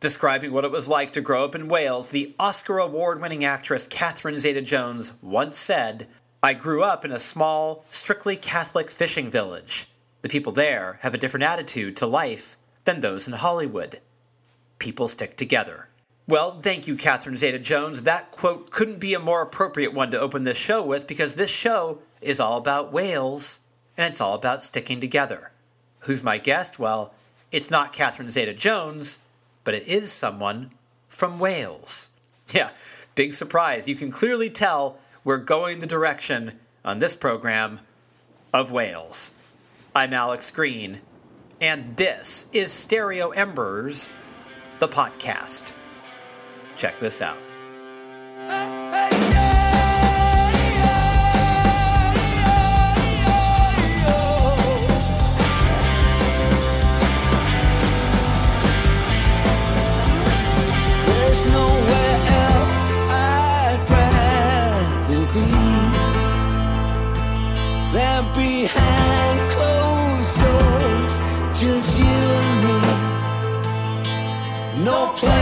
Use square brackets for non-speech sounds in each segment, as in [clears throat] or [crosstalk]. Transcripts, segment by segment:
Describing what it was like to grow up in Wales, the Oscar award winning actress Catherine Zeta Jones once said, I grew up in a small, strictly Catholic fishing village. The people there have a different attitude to life than those in Hollywood. People stick together. Well, thank you, Catherine Zeta Jones. That quote couldn't be a more appropriate one to open this show with because this show is all about Wales and it's all about sticking together. Who's my guest? Well, it's not Catherine Zeta Jones but it is someone from Wales. [laughs] Yeah, big surprise. You can clearly tell we're going the direction on this program of Wales. I'm Alex Green, and this is Stereo Embers, the podcast. Check this out. Uh. play.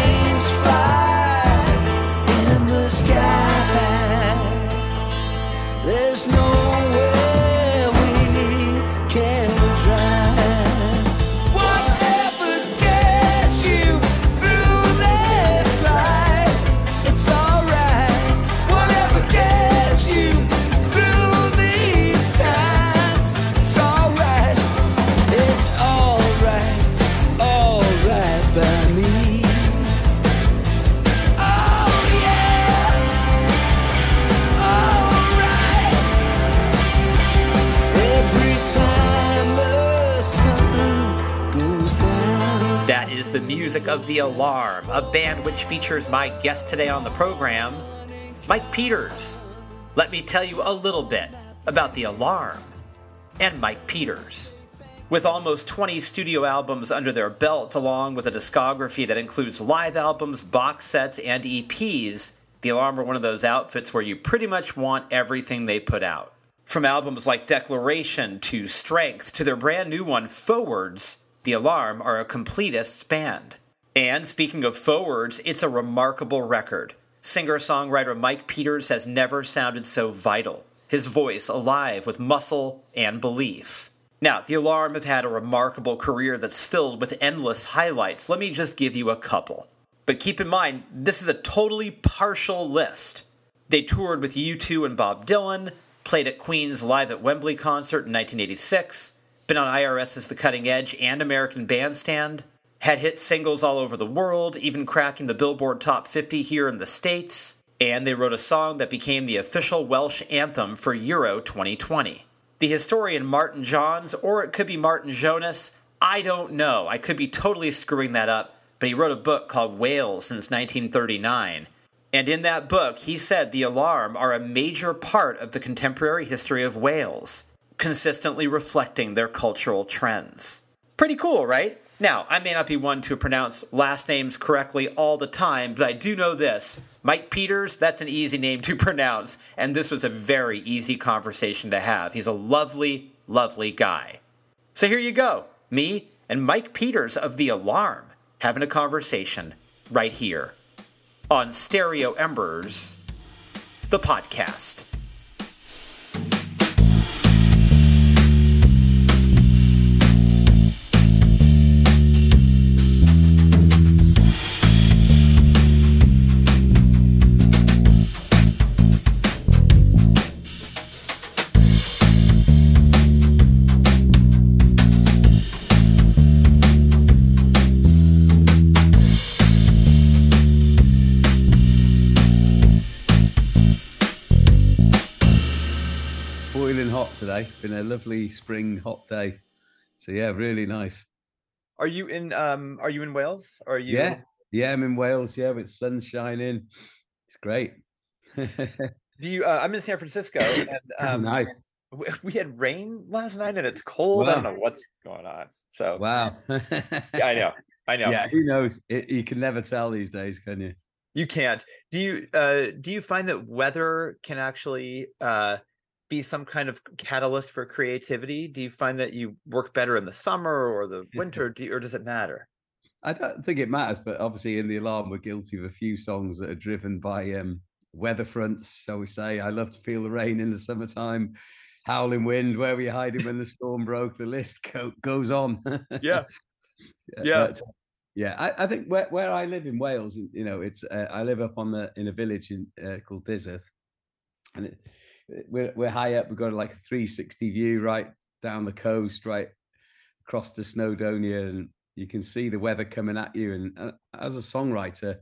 Music of The Alarm, a band which features my guest today on the program, Mike Peters. Let me tell you a little bit about The Alarm and Mike Peters. With almost 20 studio albums under their belts, along with a discography that includes live albums, box sets, and EPs, The Alarm are one of those outfits where you pretty much want everything they put out. From albums like Declaration to Strength to their brand new one, Forwards, The Alarm are a completist band. And speaking of forwards, it's a remarkable record. Singer songwriter Mike Peters has never sounded so vital, his voice alive with muscle and belief. Now, The Alarm have had a remarkable career that's filled with endless highlights. Let me just give you a couple. But keep in mind, this is a totally partial list. They toured with U2 and Bob Dylan, played at Queen's Live at Wembley concert in 1986, been on IRS's The Cutting Edge and American Bandstand, had hit singles all over the world, even cracking the Billboard Top 50 here in the States, and they wrote a song that became the official Welsh anthem for Euro 2020. The historian Martin Johnes, or it could be Martin Jonas, I don't know. I could be totally screwing that up, but he wrote a book called Wales since 1939. And in that book, he said the alarm are a major part of the contemporary history of Wales, consistently reflecting their cultural trends. Pretty cool, right? Now, I may not be one to pronounce last names correctly all the time, but I do know this. Mike Peters, that's an easy name to [laughs] pronounce, and this was a very easy conversation to have. He's a lovely, lovely guy. So here you go. Me and Mike Peters of The Alarm having a conversation right here on Stereo Embers, the podcast. Lovely spring hot day. So yeah, really nice. Are you in um are you in Wales? Or are you Yeah. Yeah, I'm in Wales, yeah, with sun shining. It's great. [laughs] Do you uh, I'm in San Francisco and [laughs] oh, um nice. We, we had rain last night and it's cold. Wow. I don't know what's going on. So Wow. yeah, I know. I know. Yeah, who knows? It, you can never tell these days, can you? You can't. Do you uh do you find that weather can actually uh be some kind of catalyst for creativity? Do you find that you work better in the summer or the [laughs] winter, do you, or does it matter? I don't think it matters, but obviously in the alarm, we're guilty of a few songs that are driven by um, weather fronts, shall we say. I love to feel the rain in the summertime, howling wind, where were you hiding when the storm broke? The list go, goes on. yeah. [laughs] Yeah. But, yeah, I, I, think where, where I live in Wales, you know, it's uh, I live up on the in a village in, uh, called Dyserth, and it, we're we're high up. We've got like a 360 view right down the coast, right across to Snowdonia, and you can see the weather coming at you. And uh, as a songwriter,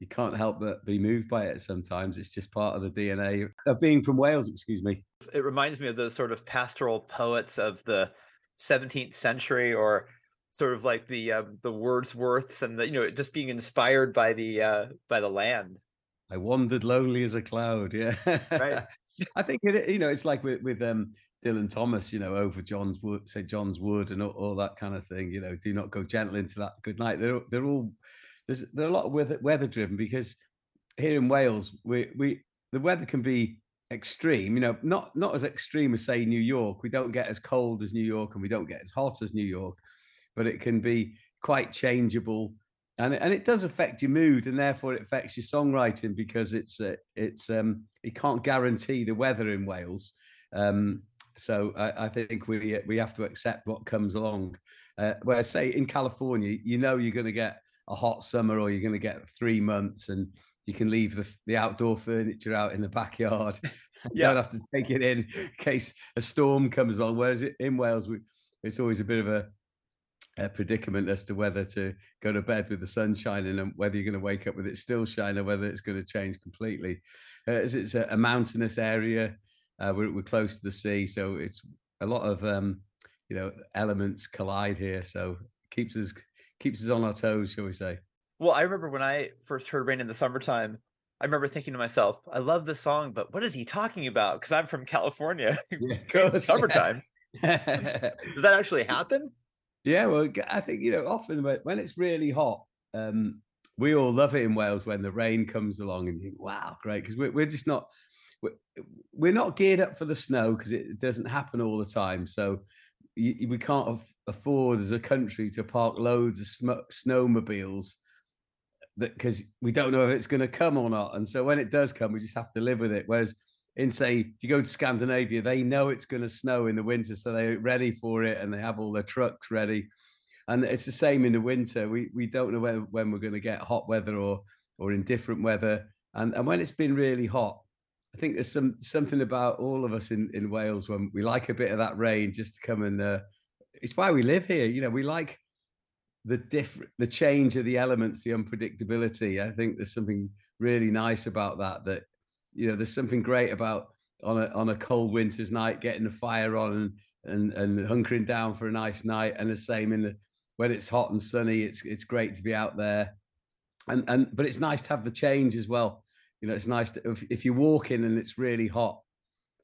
you can't help but be moved by it sometimes. It's just part of the DNA of being from Wales, excuse me. It reminds me of those sort of pastoral poets of the 17th century or sort of like the uh, the Wordsworths and the you know just being inspired by the uh, by the land. I wandered lonely as a cloud. Yeah, right. [laughs] I think it, you know it's like with with um, Dylan Thomas, you know, over John's Wood, say John's Wood, and all, all, that kind of thing. You know, do not go gentle into that good night. They're they're all there's they're a lot weather weather driven because here in Wales we we the weather can be extreme. You know, not not as extreme as say New York. We don't get as cold as New York, and we don't get as hot as New York, but it can be quite changeable. And, and it does affect your mood, and therefore it affects your songwriting because it's uh, it's um, it can't guarantee the weather in Wales. Um, so I, I, think we we have to accept what comes along. Uh, where say in California, you know you're going to get a hot summer or you're going to get three months, and you can leave the, the outdoor furniture out in the backyard. [laughs] you don't have to take it in in case a storm comes along. Whereas in Wales, we, it's always a bit of a, a predicament as to whether to go to bed with the sun shining and whether you're going to wake up with it still shining or whether it's going to change completely. Uh, it's a, a mountainous area uh, we're, we're close to the sea, so it's a lot of um, you know elements collide here. So keeps us keeps us on our toes, shall we say? Well, I remember when I first heard "Rain in the Summertime." I remember thinking to myself, "I love this song, but what is he talking about?" Because I'm from California. Yeah, [laughs] [laughs] summertime. [laughs] Does that actually happen? Yeah, well, I think you know often when it's really hot, um, we all love it in Wales when the rain comes along and you think, "Wow, great!" Because we're, we're just not we're we're not geared up for the snow because it doesn't happen all the time. So we can't afford as a country to park loads of sm- snowmobiles that because we don't know if it's going to come or not. And so when it does come, we just have to live with it. Whereas in say if you go to Scandinavia, they know it's going to snow in the winter, so they're ready for it and they have all their trucks ready. And it's the same in the winter. We we don't know when, when we're going to get hot weather or or indifferent weather. And and when it's been really hot, I think there's some something about all of us in, in Wales when we like a bit of that rain just to come and uh, it's why we live here. You know, we like the different the change of the elements, the unpredictability. I think there's something really nice about that. That you know, there's something great about on a on a cold winter's night getting the fire on and and, and hunkering down for a nice night. And the same in the when it's hot and sunny, it's it's great to be out there. And and but it's nice to have the change as well you know, it's nice to, if, if you're walking and it's really hot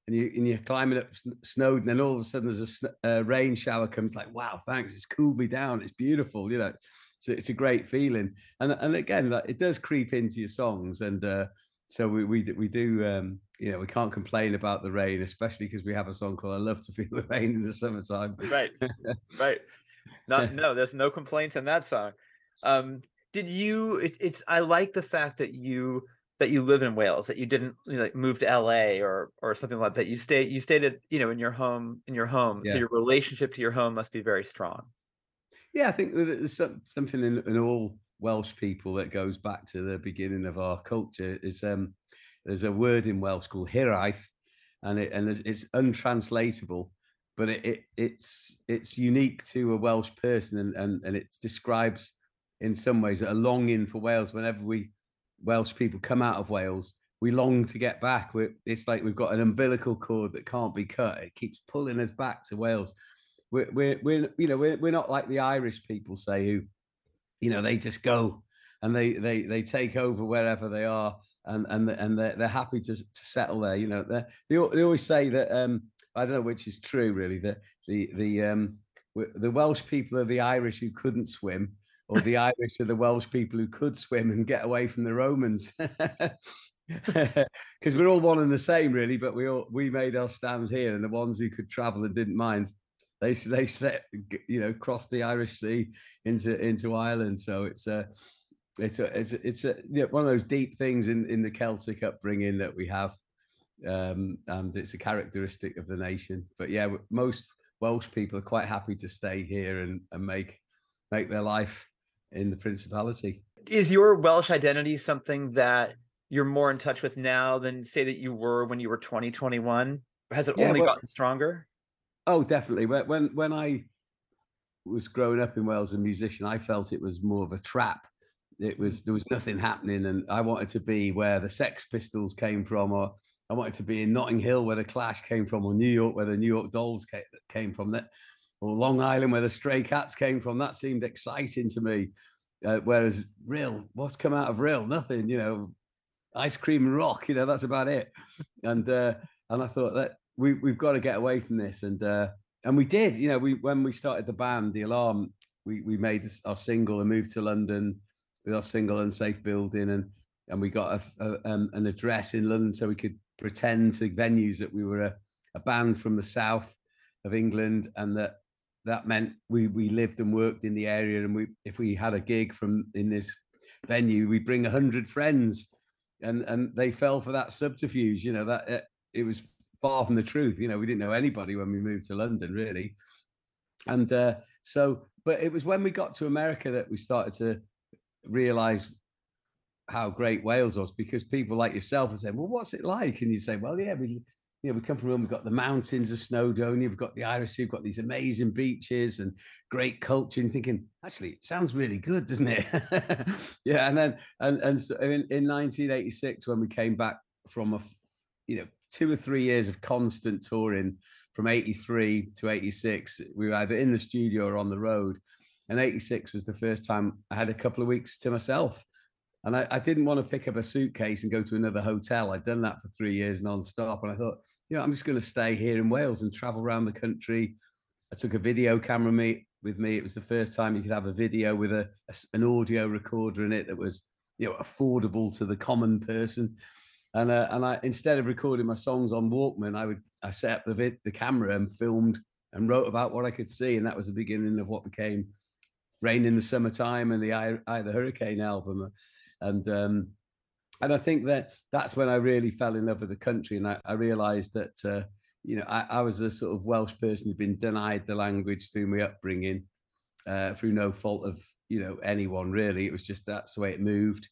and you and you're climbing up Snowdon, and then all of a sudden there's a uh, rain shower comes. Like, wow, thanks, it's cooled me down. It's beautiful, you know. So it's a great feeling, and and again, it does creep into your songs, and uh, so we we we do. Um, you know, we can't complain about the rain, especially because we have a song called "I Love to Feel the Rain in the Summertime." Right, right. Not [laughs] no, there's no complaints in that song. Um, did you? It, it's I like the fact that you that you live in Wales, that you didn't you know, like move to LA or or something like that. You stay you stayed at you know in your home in your home. Yeah. So your relationship to your home must be very strong. Yeah, I think there's something in, in all Welsh people that goes back to the beginning of our culture. Is um, there's a word in Welsh called hiraeth, and it and it's untranslatable, but it, it it's it's unique to a Welsh person, and and and it describes in some ways a longing for Wales. Whenever we Welsh people come out of Wales, we long to get back. We're, it's like we've got an umbilical cord that can't be cut. It keeps pulling us back to Wales. We're, we're, we're you know, we're, we're not like the Irish people say who, you know, they just go and they they they take over wherever they are and and and they're, they're happy to, to settle there. You know, they they always say that um, I don't know which is true really that the the um, the Welsh people are the Irish who couldn't swim or the [laughs] Irish are the Welsh people who could swim and get away from the Romans. [laughs] Because we're all one and the same, really. But we all we made our stand here, and the ones who could travel and didn't mind they they set you know cross the Irish Sea into into Ireland. So it's a it's a it's a, it's a you know, one of those deep things in in the Celtic upbringing that we have, um, and it's a characteristic of the nation. But yeah, most Welsh people are quite happy to stay here and and make make their life in the Principality. Is your Welsh identity something that you're more in touch with now than say that you were when you were 2021? Has it yeah, only well, gotten stronger? Oh, definitely. When when I was growing up in Wales, a musician, I felt it was more of a trap. It was there was nothing happening, and I wanted to be where the Sex Pistols came from, or I wanted to be in Notting Hill where the Clash came from, or New York where the New York Dolls came from, that, or Long Island where the Stray Cats came from. That seemed exciting to me. Uh, whereas Rhyl, what's come out of Rhyl? Nothing. You know, ice cream rock. You know, that's about it. And uh, and I thought that we we've got to get away from this, and uh, and we did. You know, we when we started the band, the Alarm, we we made our single and moved to London with our single Unsafe Building, and and we got a, a, um, an address in London so we could pretend to venues that we were a, a band from the south of England, and that that meant we we lived and worked in the area, and we if we had a gig from in this venue, we bring a hundred friends, and and they fell for that subterfuge. You know that it, it was far from the truth. You know, we didn't know anybody when we moved to London, really. And uh, so, but it was when we got to America that we started to realize how great Wales was because people like yourself are saying, well, what's it like? And you say, well, yeah, we, you know, we come from We've got the mountains of Snowdonia. We've got the Irish Sea. We've got these amazing beaches and great culture. And thinking, actually, it sounds really good, doesn't it? [laughs] yeah. And then, and and so in, in 1986, when we came back from a, you know, two or three years of constant touring from 83 to 86. We were either in the studio or on the road. And 86 was the first time I had a couple of weeks to myself. And I, I didn't want to pick up a suitcase and go to another hotel. I'd done that for three years non-stop. And I thought, you know, I'm just going to stay here in Wales and travel around the country. I took a video camera me, with me. It was the first time you could have a video with a, a an audio recorder in it that was, you know, affordable to the common person and uh, and I instead of recording my songs on Walkman, I would I set up the vid, the camera and filmed and wrote about what I could see, and that was the beginning of what became Rain in the Summertime and the I, I the Hurricane album, and um, and I think that that's when I really fell in love with the country, and I, I realised that uh, you know I, I, was a sort of Welsh person who'd been denied the language through my upbringing, uh, through no fault of you know anyone really. It was just that's the way it moved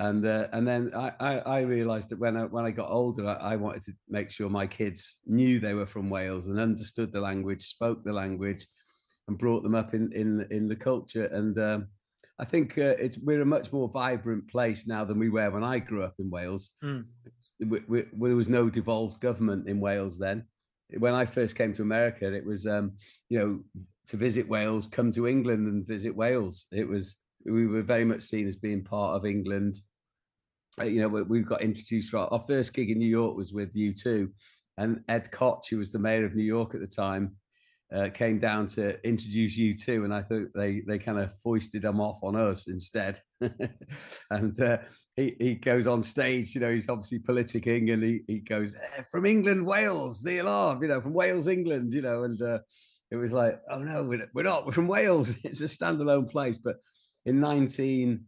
and uh, and then I, I, I realized that when I when I got older, I, I, wanted to make sure my kids knew they were from Wales and understood the language, spoke the language, and brought them up in in in the culture. And um, I think uh, it's we're a much more vibrant place now than we were when I grew up in Wales. Mm. We, we, there was no devolved government in Wales then. When I first came to America, it was um, you know to visit Wales, come to England and visit Wales. It was we were very much seen as being part of England you know, we've got introduced. Our, our first gig in New York was with U2, and Ed Koch, who was the mayor of New York at the time, uh, came down to introduce U2, and I think they they kind of foisted them off on us instead. [laughs] and uh, he he goes on stage, you know, he's obviously politicking, and he he goes eh, from England, Wales, the alarm, you know, from Wales, England, you know, and uh, it was like, oh no, we're, not, we're from Wales. [laughs] it's a standalone place, but in 1980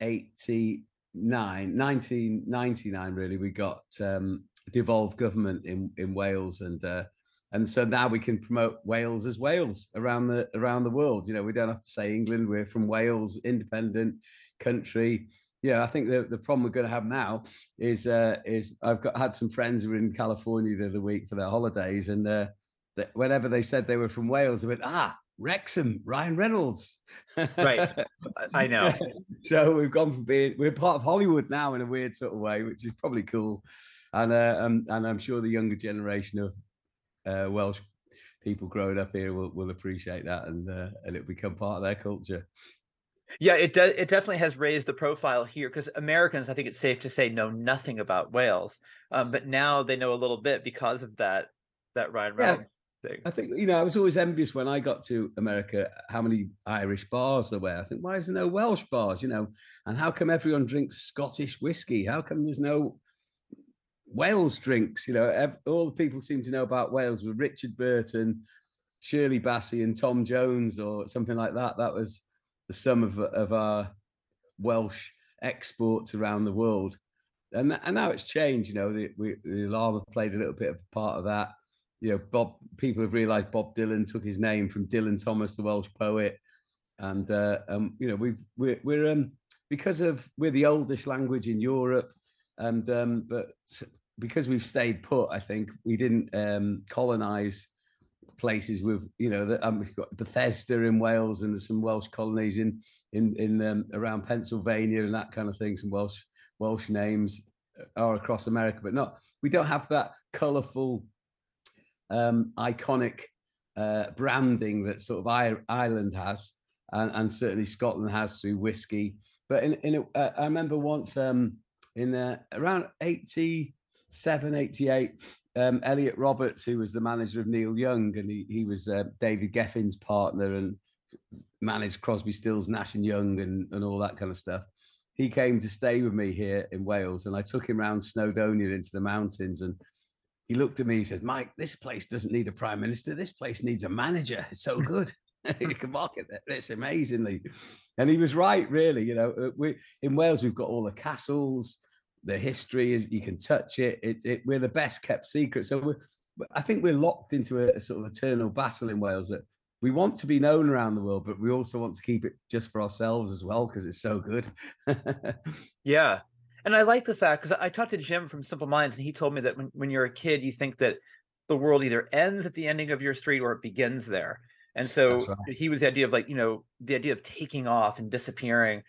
nine, 1999, really, we got um, devolved government in, in Wales. And uh, and so now we can promote Wales as Wales around the around the world. You know, we don't have to say England. We're from Wales, independent country. Yeah, I think the, the problem we're going to have now is uh, is I've got had some friends who were in California the other week for their holidays, and uh, whenever they said they were from Wales, they went, ah, Wrexham, Ryan Reynolds. right. [laughs] I [laughs] know. so we've gone from being we're part of Hollywood now in a weird sort of way, which is probably cool. And uh, um, and I'm sure the younger generation of uh, Welsh people growing up here will, will appreciate that and uh, and it'll become part of their culture. Yeah, it does. It definitely has raised the profile here because Americans, I think it's safe to say, know nothing about Wales, um, but now they know a little bit because of that that Ryan Reynolds. Thing. I think you know I was always envious when I got to America how many Irish bars there were. I think why is there no Welsh bars? You know, and how come everyone drinks Scottish whiskey? How come there's no Wales drinks? You know, all the people seem to know about Wales were Richard Burton, Shirley Bassey and Tom Jones or something like that. That was the sum of of our Welsh exports around the world. And, and now it's changed, you know, the, we, the played a little bit of a part of that. You know, Bob, people have realized Bob Dylan took his name from Dylan Thomas, the Welsh poet. And, uh, um, you know, we've, we're, we're, um, because of, we're the oldest language in Europe. And, um, but because we've stayed put, I think we didn't um, colonize places with you know that um, we've got Bethesda in Wales and there's some Welsh colonies in in in um, around Pennsylvania and that kind of thing. Some Welsh Welsh names are across America, but not we don't have that colourful, um, iconic uh, branding that sort of Ireland has, and, and, certainly Scotland has through whiskey. But in in a, uh, I remember once um, in uh, around 87, 88, um, Elliot Roberts, who was the manager of Neil Young, and he, he was uh, David Geffen's partner and managed Crosby, Stills, Nash and Young, and, and all that kind of stuff. He came to stay with me here in Wales, and I took him around Snowdonia into the mountains. And he looked at me. He said, "Mike, this place doesn't need a prime minister. This place needs a manager. It's so [laughs] good. [laughs] you can market this amazingly." And he was right, really. You know, uh, we in Wales we've got all the castles the history is you can touch it. It, it we're the best kept secret. So we're, I think we're locked into a, a, sort of eternal battle in Wales that we want to be known around the world, but we also want to keep it just for ourselves as well because it's so good. [laughs] yeah. And I like the fact because I talked to Jim from Simple Minds, and he told me that when, when you're a kid, you think that the world either ends at the ending of your street or it begins there. And so right. he was the idea of like, you know, the idea of taking off and disappearing.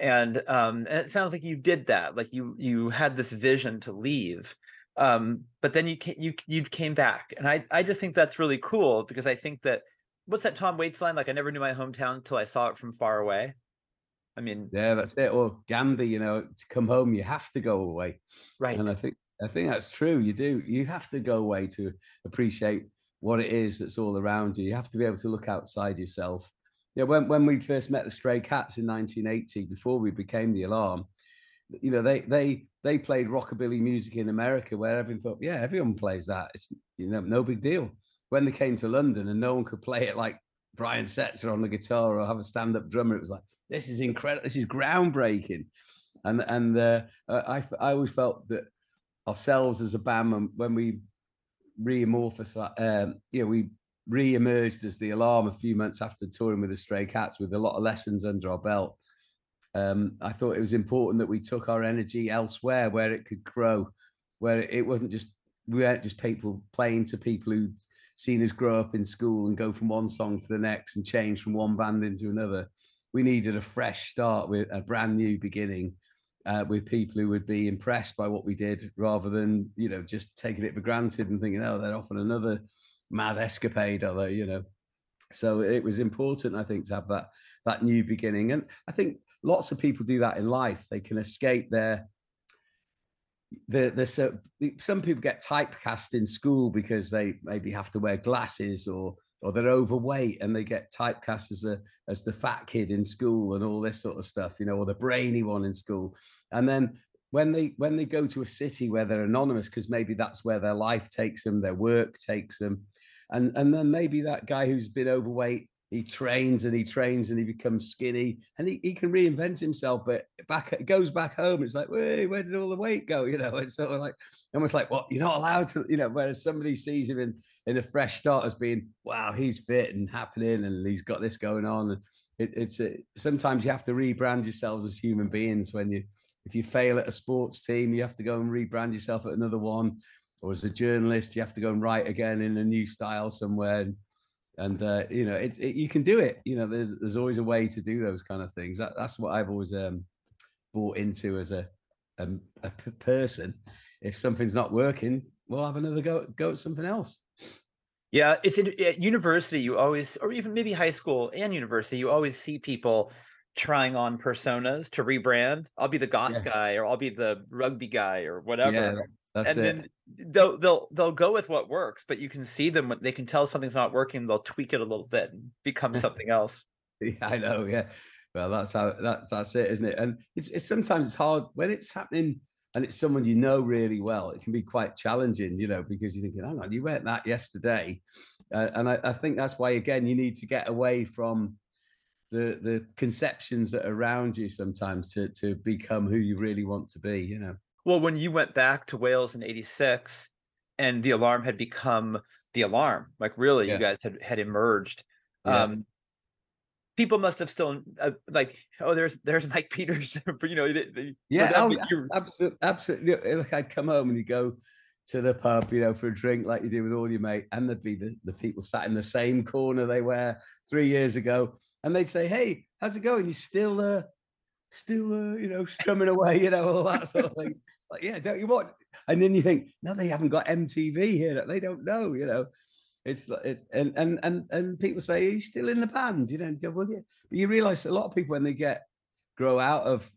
And um and it sounds like you did that like you you had this vision to leave. Um but then you came, you you came back. And i i just think that's really cool because i think that what's that tom waits line? Like i never knew my hometown until i saw it from far away i mean yeah that's it. Or gandhi you know to come home you have to go away. Right. And i think i think that's true. You do you have to go away to appreciate what it is that's all around you. You have to be able to look outside yourself. Yeah, when when we first met the Stray Cats in 1980, before we became the Alarm, you know, they they they played rockabilly music in America, where everyone thought, yeah, everyone plays that. It's you know, no big deal. When they came to London and no one could play it like Brian Setzer on the guitar or have a stand-up drummer, it was like, this is incredible. This is groundbreaking. And and uh, I I always felt that ourselves as a band when we reamorphous, um, you know, we re-emerged as the alarm a few months after touring with the Stray Cats with a lot of lessons under our belt. Um, I thought it was important that we took our energy elsewhere where it could grow, where it wasn't just we weren't just people playing to people who'd seen us grow up in school and go from one song to the next and change from one band into another. We needed a fresh start with a brand new beginning uh, with people who would be impressed by what we did rather than you know just taking it for granted and thinking oh they're off on another mad escapade are they you know? So it was important i think to have that that new beginning. And i think lots of people do that in life. They can escape their the the so some people get typecast in school because they maybe have to wear glasses or or they're overweight and they get typecast as the as the fat kid in school and all this sort of stuff you know or the brainy one in school. And then when they when they go to a city where they're anonymous because maybe that's where their life takes them their work takes them and and then maybe that guy who's been overweight he trains and he trains and he becomes skinny and he, he can reinvent himself but back goes back home it's like where did all the weight go you know it's sort of like almost like what you're not allowed to you know whereas somebody sees him in in a fresh start as being wow he's fit and happening and he's got this going on and it, it's a, sometimes you have to rebrand yourselves as human beings when you if you fail at a sports team you have to go and rebrand yourself at another one or as a journalist, you have to go and write again in a new style somewhere. And, and uh, you know, it, it, you can do it. You know, there's there's always a way to do those kind of things. That, that's what I've always um, bought into as a, a, person. If something's not working, we'll have another go go at something else. Yeah, it's in, at university. You always, or even maybe high school and university, you always see people trying on personas to rebrand. I'll be the goth yeah. guy, or I'll be the rugby guy, or whatever. Yeah, that's and it. then they'll they'll they'll go with what works, but you can see them when they can tell something's not working. They'll tweak it a little bit and become [laughs] something else. Yeah, I know. Yeah, well, that's how that's that's it, isn't it? And it's it's sometimes it's hard when it's happening and it's someone you know really well. It can be quite challenging, you know, because you're thinking, "Hang on, you went that yesterday," uh, and I, I think that's why again you need to get away from the the conceptions that are around you sometimes to to become who you really want to be you know well when you went back to wales in 86 and the alarm had become the alarm like really yeah. you guys had had emerged yeah. um people must have still uh, like oh there's there's [laughs] mike peters [laughs] you know yeah oh, absolutely absolutely like i'd come home and you go to the pub, you know, for a drink like you do with all your mate, and there'd be the, the people sat in the same corner they were three years ago, and they'd say, "Hey, how's it going? You still, uh, still, uh, you know, [laughs] strumming away, you know, all that sort of thing." Like, yeah, don't you want? And then you think, no, they haven't got MTV here. that They don't know, you know. It's it, and and and and people say, he's still in the band?" You know, you go, well, yeah. But you realise a lot of people when they get grow out of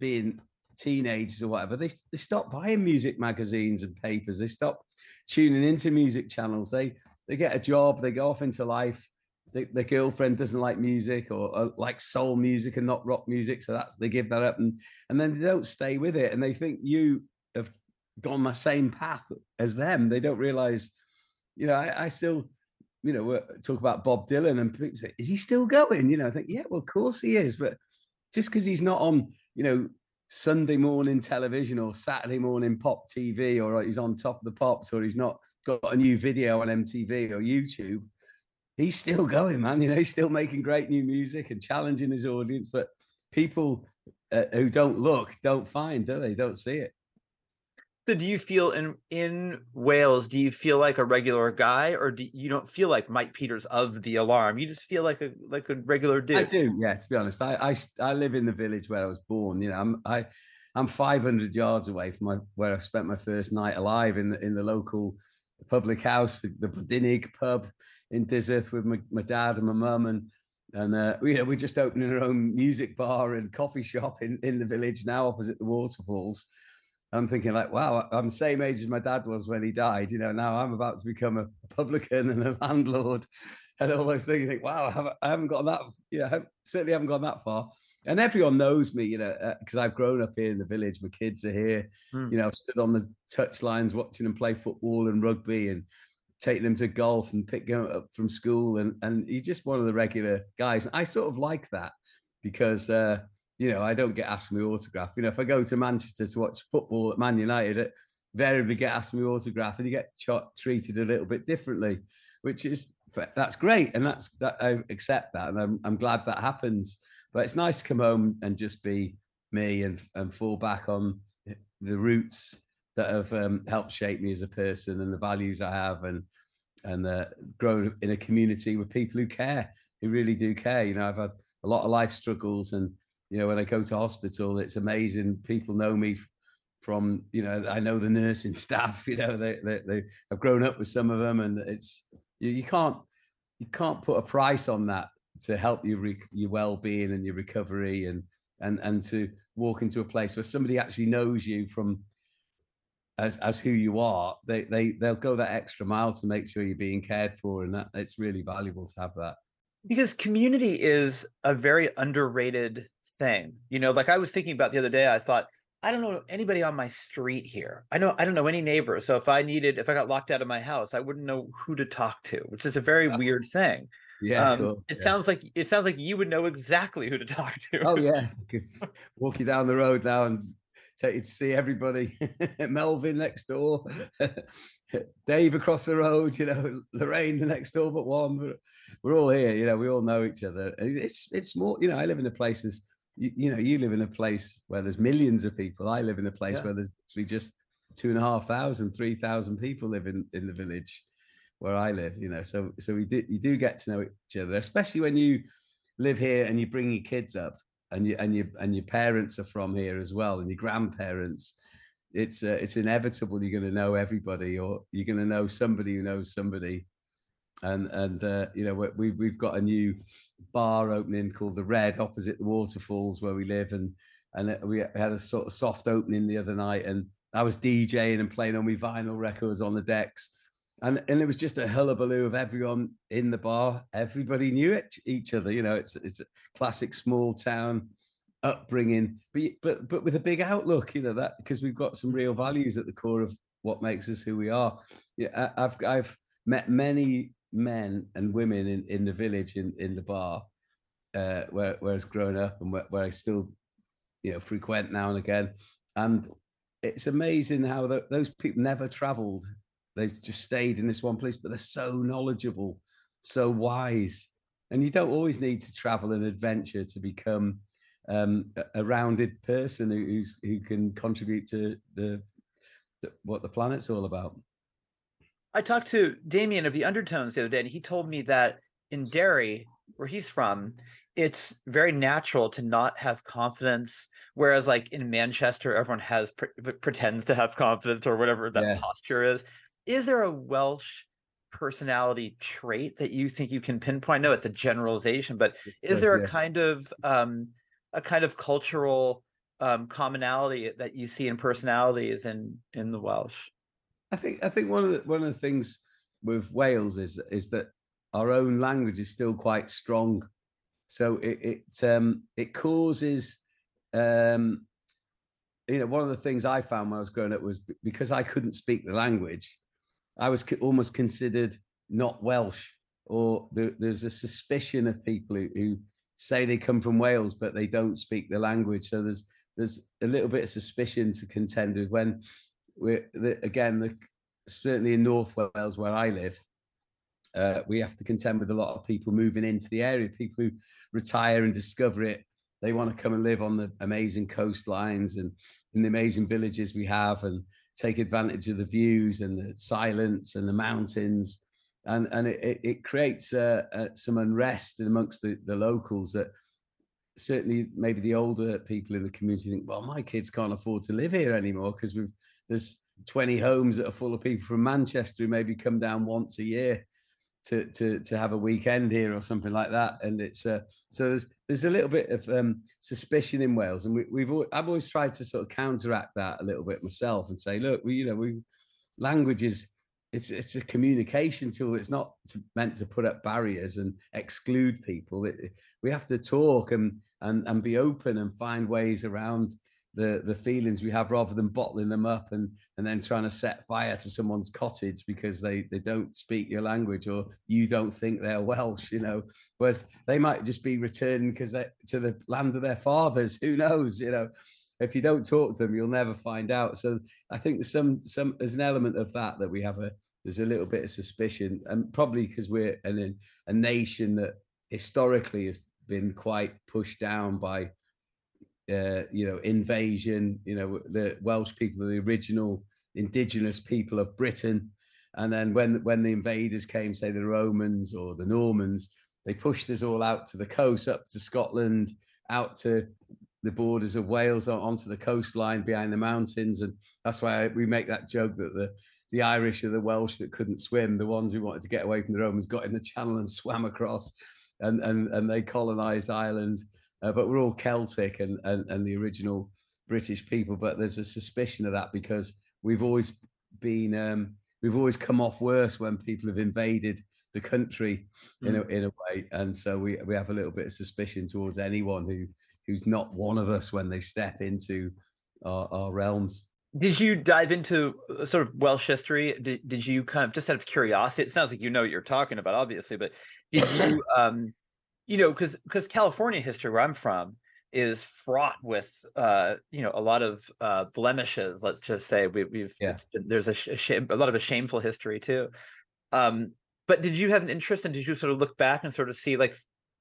being teenagers or whatever, they they stop buying music magazines and papers. They stop tuning into music channels. They they get a job. They go off into life the, the girlfriend doesn't like music or, or like soul music and not rock music, so that's they give that up and and then they don't stay with it and they think you have gone the same path as them. They don't realize, you know, I, I still you know, talk about Bob Dylan and people say, is he still going? You know, I think, yeah, well, of course he is. But just because he's not on, you know, Sunday morning television or Saturday morning pop TV or he's on top of the pops or he's not got a new video on MTV or YouTube, he's still going, man. You know, he's still making great new music and challenging his audience. But people uh, who don't look don't find, do they? Don't see it. So, do you feel in in Wales? Do you feel like a regular guy, or do you don't feel like Mike Peters of the Alarm? You just feel like a like a regular dude. I do, yeah. To be honest, I I, I live in the village where I was born. You know, I'm I I'm 500 yards away from my where I spent my first night alive in the in the local public house, the, the pub in Dyserth with my, my dad and my mum and and uh, you know we're just opening our own music bar and coffee shop in, in the village now opposite the waterfalls. I'm thinking like wow i'm the same age as my dad was when he died you know now i'm about to become a publican and a landlord. And all those things you think wow i haven't, I haven't got that you know certainly haven't gone that far. And everyone knows me you know because uh, i've grown up here in the village. My kids are here. Mm. you know i've stood on the touch lines watching them play football and rugby and taking them to golf and pick them up from school, and and you're just one of the regular guys. I sort of like that because uh, you know I don't get asked my autograph. You know, if I go to Manchester to watch football at Man United, it invariably get asked my autograph, and you get treated a little bit differently, which is that's great, and that's that I accept that, and I'm I'm glad that happens. But it's nice to come home and just be me and and fall back on the roots that have um, helped shape me as a person and the values I have and and uh, grow in a community with people who care, who really do care. You know, I've had a lot of life struggles, and you know, when I go to hospital, it's amazing. People know me from, you know, I know the nursing [laughs] staff. You know, they they, they have grown up with some of them, and it's you, you can't you can't put a price on that to help you re- your well-being and your recovery and and and to walk into a place where somebody actually knows you from as as who you are, they they they'll go that extra mile to make sure you're being cared for, and that it's really valuable to have that. Because community is a very underrated thing. You know, like I was thinking about the other day, I thought I don't know anybody on my street here. I know I don't know any neighbors. So if I needed, if I got locked out of my house, I wouldn't know who to talk to, which is a very yeah. weird thing. Yeah, um, cool. it yeah. sounds like it sounds like you would know exactly who to [laughs] talk to. Oh yeah, walk you down the road now and take you to see everybody. [laughs] Melvin next door, [laughs] Dave across the road, you know, Lorraine the next door but one. We're, we're all here, you know, we all know each other. It's it's more, you know, I live in a place that's, you, you know, you live in a place where there's millions of people. I live in a place yeah. where there's just two and a half thousand, three thousand people live in, in the village where I live, you know. So so we do you do get to know each other, especially when you live here and you bring your kids up and you and your and your parents are from here as well, and your grandparents. It's uh, it's inevitable you're going to know everybody, or you're going to know somebody who knows somebody. And and uh, you know we we've got a new bar opening called the Red opposite the waterfalls where we live, and and we had a sort of soft opening the other night, and I was DJing and playing on my vinyl records on the decks and and it was just a hullabaloo of everyone in the bar. Everybody knew it, each other. You know, it's it's a classic small town upbringing, but but but with a big outlook. You know that because we've got some real values at the core of what makes us who we are. Yeah, I've I've met many men and women in, in the village in, in the bar uh, where where I've grown up and where, where I still you know frequent now and again. And it's amazing how the, those people never traveled. They've just stayed in this one place, but they're so knowledgeable, so wise. And you don't always need to travel and adventure to become um, a, a rounded person who, who's who can contribute to the, the what the planet's all about. I talked to Damien of the Undertones the other day, and he told me that in Derry, where he's from, it's very natural to not have confidence. Whereas, like in Manchester, everyone has pre- pretends to have confidence or whatever that yeah. posture is. Is there a Welsh personality trait that you think you can pinpoint? No, it's a generalization, but is there a kind of um, a kind of cultural um, commonality that you see in personalities in in the Welsh? I think I think one of the one of the things with Wales is is that our own language is still quite strong, so it it um, it causes um, you know one of the things I found when I was growing up was because I couldn't speak the language, I was almost considered not Welsh, or there, there's a suspicion of people who, who say they come from Wales but they don't speak the language. So there's there's a little bit of suspicion to contend with when we're the, again the, certainly in North Wales where I live. Uh, we have to contend with a lot of people moving into the area, people who retire and discover it. They want to come and live on the amazing coastlines and in the amazing villages we have and take advantage of the views and the silence and the mountains. And and it, it creates uh, uh, some unrest amongst the, the locals that certainly maybe the older people in the community think, well, my kids can't afford to live here anymore because we've there's 20 homes that are full of people from Manchester who maybe come down once a year to to to have a weekend here or something like that. And it's uh, so there's there's a little bit of um, suspicion in Wales, and we, we've I've always tried to sort of counteract that a little bit myself and say, look, we you know we languages it's it's a communication tool. It's not to, meant to put up barriers and exclude people. It, we have to talk and and and be open and find ways around the the feelings we have rather than bottling them up and and then trying to set fire to someone's cottage because they they don't speak your language or you don't think they're Welsh. You know, whereas they might just be returning because they to the land of their fathers. Who knows? You know if you don't talk to them, you'll never find out. So I think there's some some there's an element of that that we have a there's a little bit of suspicion, and probably because we're an, a nation that historically has been quite pushed down by, uh, you know, invasion. You know, the Welsh people the original indigenous people of Britain, and then when when the invaders came, say the Romans or the Normans, they pushed us all out to the coast, up to Scotland, out to the borders of Wales, onto the coastline behind the mountains, and that's why we make that joke that the the Irish or the Welsh that couldn't swim, the ones who wanted to get away from the Romans, got in the channel and swam across, and and and they colonized Ireland. Uh, but we're all Celtic and, and and the original British people. But there's a suspicion of that because we've always been um, we've always come off worse when people have invaded the country in a mm. in a way, and so we we have a little bit of suspicion towards anyone who who's not one of us when they step into our, our realms. Did you dive into uh, sort of Welsh history? Did, did you kind of just out of curiosity? It sounds like you know what you're talking about, obviously, but did you, [coughs] um, you know, because because California history, where I'm from, is fraught with, uh, you know, a lot of uh, blemishes. Let's just say we, we've yeah. there's a, a, a lot of a shameful history too. Um, but did you have an interest, and did you sort of look back and sort of see, like,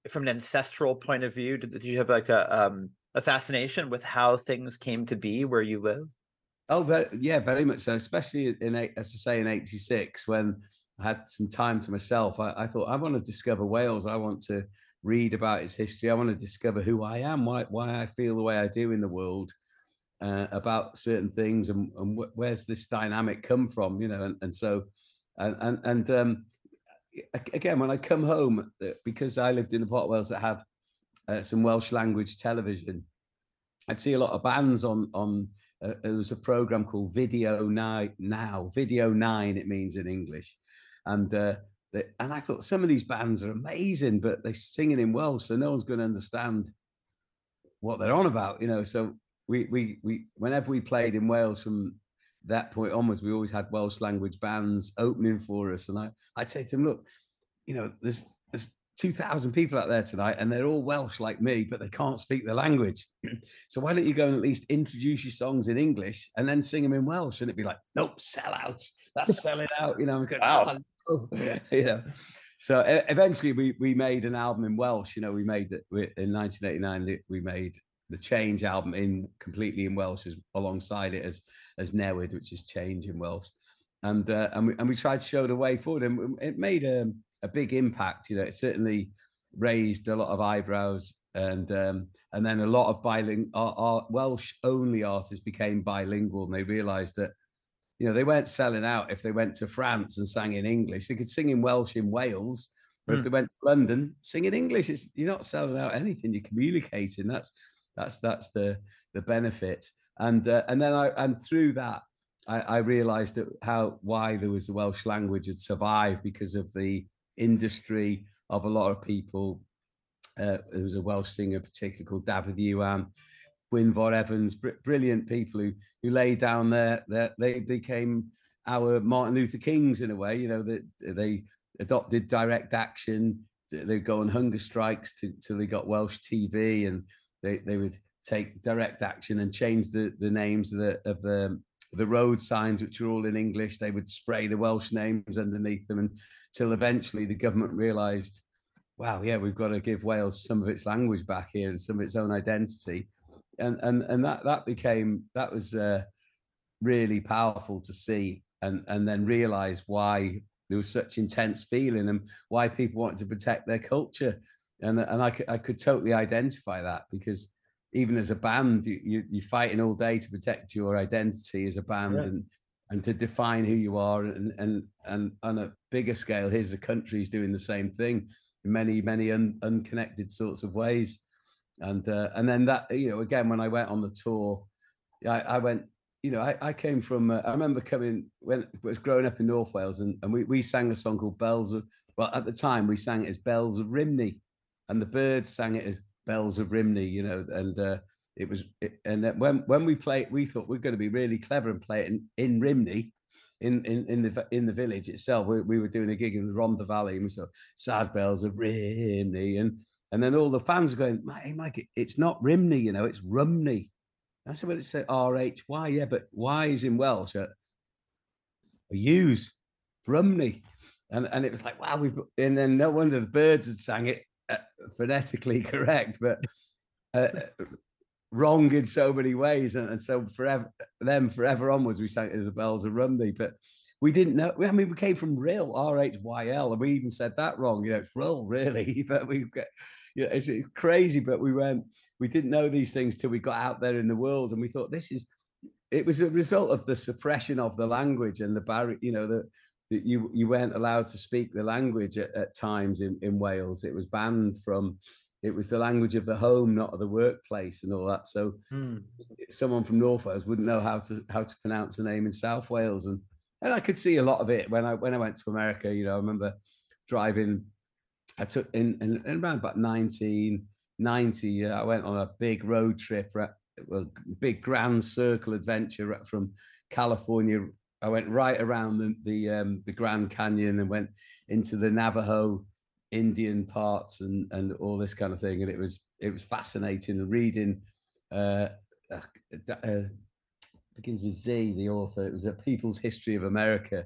from an ancestral point of view, did, did you have like a um, a fascination with how things came to be where you live? Oh, very, yeah, very much so. Especially in, as I say, in '86 when I had some time to myself. I, I, thought I want to discover Wales. I want to read about its history. I want to discover who I am, why why I feel the way I do in the world, uh, about certain things, and, and wh- where's this dynamic come from? You know, and, and so, and and, and um, again, when I come home, uh, because I lived in the Wales that had uh, some Welsh language television, I'd see a lot of bands on on uh, there was a program called Video Nine now. Video Nine, it means in English, and uh, they, and I thought some of these bands are amazing, but they're singing in Welsh, so no one's going to understand what they're on about, you know. So we we we whenever we played in Wales from that point onwards, we always had Welsh language bands opening for us, and I I'd say to them, look, you know, there's there's 2,000 people out there tonight and they're all Welsh like me, but they can't speak the language. [clears throat] so why don't you go and at least introduce your songs in English and then sing them in Welsh? And it'd be like, nope, sell out. That's selling out. You know, going, wow. Oh, no. you know. So eventually we we made an album in Welsh. You know, we made that in 1989. We made the Change album in completely in Welsh as, alongside it as as Newid, which is Change in Welsh. And uh, and we and we tried to show the way forward, and it made a a big impact. You know, it certainly raised a lot of eyebrows, and um, and then a lot of bilingual our, our Welsh only artists became bilingual, and they realised that you know they weren't selling out if they went to France and sang in English. They could sing in Welsh in Wales, but mm. if hmm. they went to London, sing in English. It's, you're not selling out anything. You're communicating. That's that's that's the the benefit. And uh, and then I and through that I, I realised that how why there was the Welsh language had survived because of the industry of a lot of people. Uh, there was a Welsh singer, particularly called Dafydd Gwynfor Evans, br- brilliant people who who laid down their, their they became our Martin Luther Kings in a way. You know that they adopted direct action. They'd go on hunger strikes to, till they got Welsh TV, and they, they would take direct action and change the, the names of the of the the road signs, which were all in English. They would spray the Welsh names underneath them until eventually the government realised, wow, yeah, we've got to give Wales some of its language back here and some of its own identity. And and and that that became that was uh, really powerful to see and and then realise why there was such intense feeling and why people wanted to protect their culture. And and I could, I could totally identify that because even as a band, you, you you're fighting all day to protect your identity as a band yeah. and and to define who you are and and and on a bigger scale, here's the countries doing the same thing in many many un, unconnected sorts of ways, and uh, and then that you know again when I went on the tour, I, I went you know I, I came from uh, I remember coming when I was growing up in North Wales and, and we, we sang a song called Bells of well at the time we sang it as Bells of Rimney, and the Byrds sang it as bells of Rimney you know, and uh, it was, it, and when when we played, we thought we are going to be really clever and play it in, in Rhymney, in, in in the in the village itself. We, we were doing a gig in the Rhondda Valley, and we saw sad bells of Rimney, and and then all the fans are going, hey Mike, it's not Rhymney, you know, it's Rumney. I said, well, it's R H Y, yeah, but Y is in Welsh. Uh, use Rumney. And, and it was like, wow, we've and then no wonder the Byrds had sang it uh, phonetically [laughs] correct, but uh, wrong in so many ways. And, and, so forever, them forever onwards, we sang Isabel's a Rumney, but we didn't know. I mean, we came from Rhyl, R H Y L, and we even said that wrong. You know, it's Rhyl, really. [laughs] But we, you know, it's, it's crazy. But we went, we didn't know these things till we got out there in the world, and we thought this is. It was a result of the suppression of the language and the barrier, you know, the that you you weren't allowed to speak the language at, at times in, in Wales. It was banned from it was the language of the home, not of the workplace and all that. So hmm. someone from North Wales wouldn't know how to how to pronounce a name in South Wales. And and I could see a lot of it when I when I went to America, you know, I remember driving I took in, in, in around about 1990, uh, I went on a big road trip, well, big grand circle adventure from California I went right around the the, um, the Grand Canyon and went into the Navajo Indian parts and and all this kind of thing, and it was it was fascinating reading. Uh, uh, uh, begins with Z, the author. It was a People's History of America,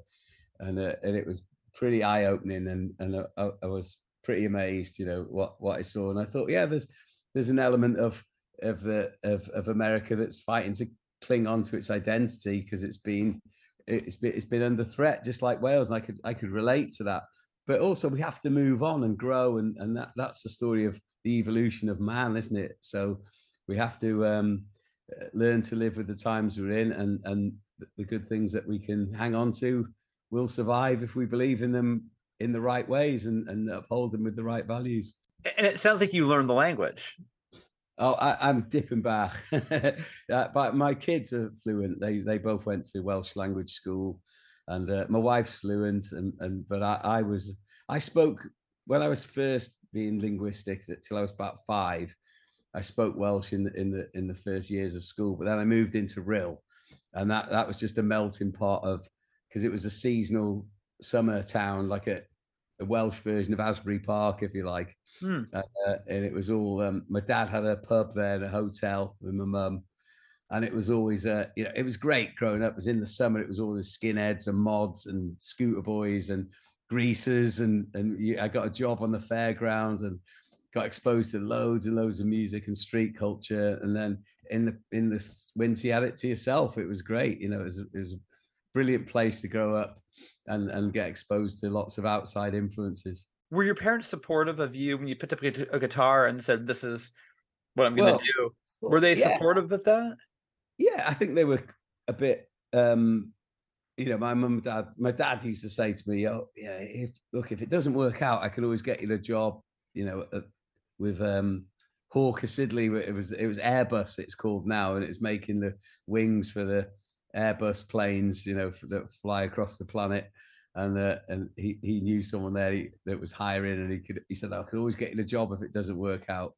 and uh, and it was pretty eye opening, and and I, I, was pretty amazed, you know, what what I saw, and I thought, yeah, there's there's an element of of the of of America that's fighting to cling on to its identity because it's been it's been it's been under threat, just like Wales, and I could I could relate to that. But also, we have to move on and grow, and and that that's the story of the evolution of man, isn't it? So we have to um, learn to live with the times we're in, and and the good things that we can hang on to will survive if we believe in them in the right ways and, and uphold them with the right values. And it sounds like you learned the language. Oh, I, am dipping back. [laughs] uh, but my kids are fluent. They they both went to Welsh language school, and uh, my wife's fluent. And and but I, I was I spoke when I was first being linguistic till I was about five. I spoke Welsh in the in the in the first years of school, but then I moved into Rhyl, and that that was just a melting pot of because it was a seasonal summer town, like a a Welsh version of Asbury Park, if you like. Hmm. Uh, and it was all. Um, my dad had a pub there, and a hotel with my mum, and it was always uh, you know, it was great growing up. It was in the summer. It was all the skinheads and mods and scooter boys and greasers, and and I got a job on the fairground and got exposed to loads and loads of music and street culture. And then in the in the winter, you had it to yourself. It was great. You know, it was it was brilliant place to grow up and and get exposed to lots of outside influences. Were your parents supportive of you when you picked up a guitar and said, "This is what I'm going to well, do"? Were they yeah. supportive of that? Yeah, I think they were a bit. um you know, my mum and dad, my dad used to say to me, "Oh, yeah, if look, if it doesn't work out, I can always get you a job, you know, at, with um Hawker Siddeley. It was it was Airbus, it's called now, and it's making the wings for the Airbus planes, you know, that fly across the planet. And uh, and he, he knew someone there he, that was hiring, and he could he said I could always get you a job if it doesn't work out.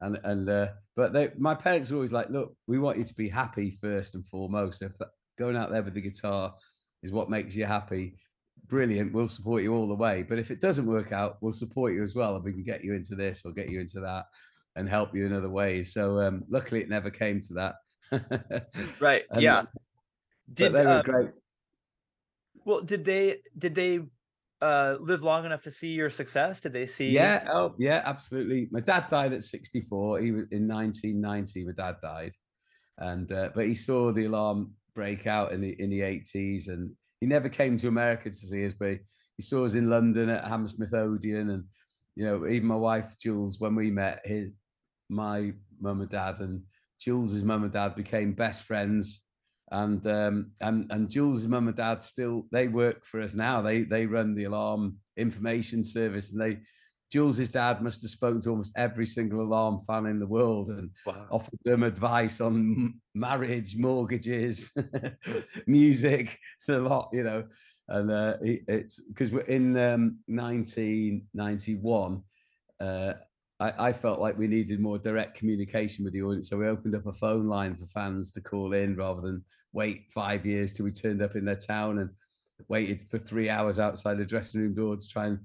And and uh, but they, my parents were always like, look, we want you to be happy first and foremost. If that, going out there with the guitar is what makes you happy, brilliant. We'll support you all the way. But if it doesn't work out, we'll support you as well, and we can get you into this or get you into that and help you in other ways. So um, luckily, it never came to that. [laughs] right. and, yeah. Did but they were uh, great. Well, did they did they uh, live long enough to see your success? Did they see? Yeah, oh yeah, absolutely. My dad died at 64. He was in 1990. My dad died, and uh, but he saw the alarm break out in the in the 80s, and he never came to America to see us, but he, he saw us in London at Hammersmith Odeon, and you know, even my wife Jules, when we met, his my mum and dad and Jules's mum and dad became best friends and um, and and Jules' mum and dad still they work for us now. They they run the alarm information service, and they Jules's dad must have spoken to almost every single alarm fan in the world and wow. offered them advice on marriage, mortgages, [laughs] music, [laughs] a lot, you know. And uh, it's because we're in um, 1991. Uh, I, I, felt like we needed more direct communication with the audience. So we opened up a phone line for fans to call in rather than wait five years till we turned up in their town and waited for three hours outside the dressing room door to try and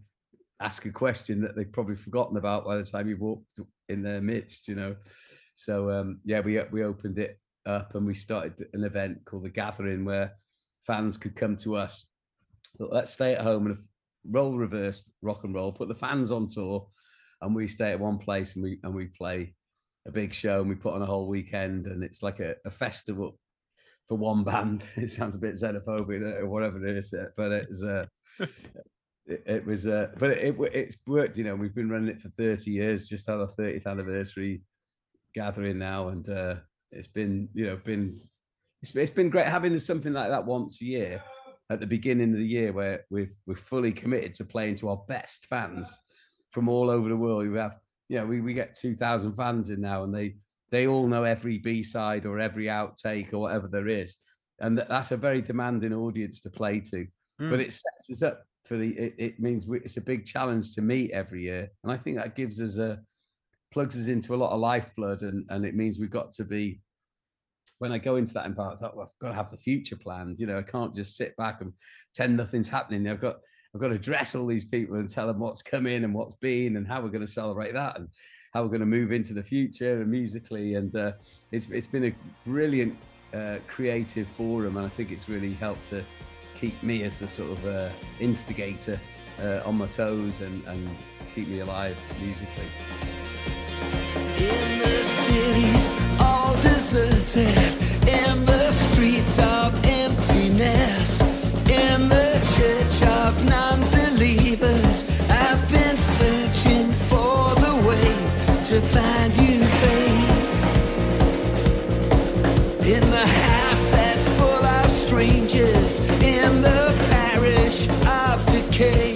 ask a question that they'd probably forgotten about by the time you walked in their midst, you know. So um, yeah, we we opened it up and we started an event called the Gathering where fans could come to us. Let's stay at home and roll reverse rock and roll, put the fans on tour and we stay at one place and we and we play a big show and we put on a whole weekend and it's like a, a festival for one [laughs] band. It sounds a bit xenophobic or whatever it is, uh, but it's uh, [laughs] it, it, was uh, but it, it's worked. You know, we've been running it for thirty years. Just had our thirtieth anniversary gathering now, and uh, it's been you know been it's, it's been great having something like that once a year at the beginning of the year where we're we're fully committed to playing to our best fans from all over the world. We have, you know, we, we get 2,000 fans in now and they, they all know every B side or every outtake or whatever there is. And that's a very demanding audience to play to, mm. but it sets us up for the, it, it means we, it's a big challenge to meet every year. And I think that gives us a, plugs us into a lot of lifeblood and, and it means we've got to be when I go into that impact, I thought, well, I've got to have the future planned. You know, I can't just sit back and pretend nothing's happening. I've got I've got to address all these people and tell them what's coming and what's been and how we're going to celebrate that and how we're going to move into the future and musically. And uh, it's it's been a brilliant uh, creative forum, and I think it's really helped to keep me as the sort of uh, instigator uh, on my toes and, and keep me alive musically. In the cities all deserted, in the streets non-believers. I've been searching for the way to find you, faith. In the house that's full of strangers, in the parish of decay,